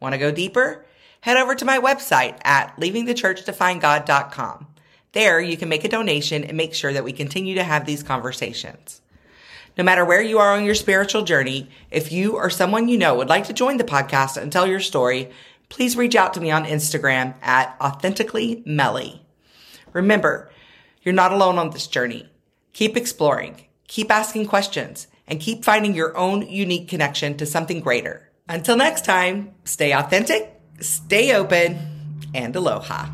Want to go deeper? head over to my website at leavingthechurchtofindgod.com. There, you can make a donation and make sure that we continue to have these conversations. No matter where you are on your spiritual journey, if you or someone you know would like to join the podcast and tell your story, please reach out to me on Instagram at authentically melly. Remember, you're not alone on this journey. Keep exploring, keep asking questions, and keep finding your own unique connection to something greater. Until next time, stay authentic, stay open, and aloha.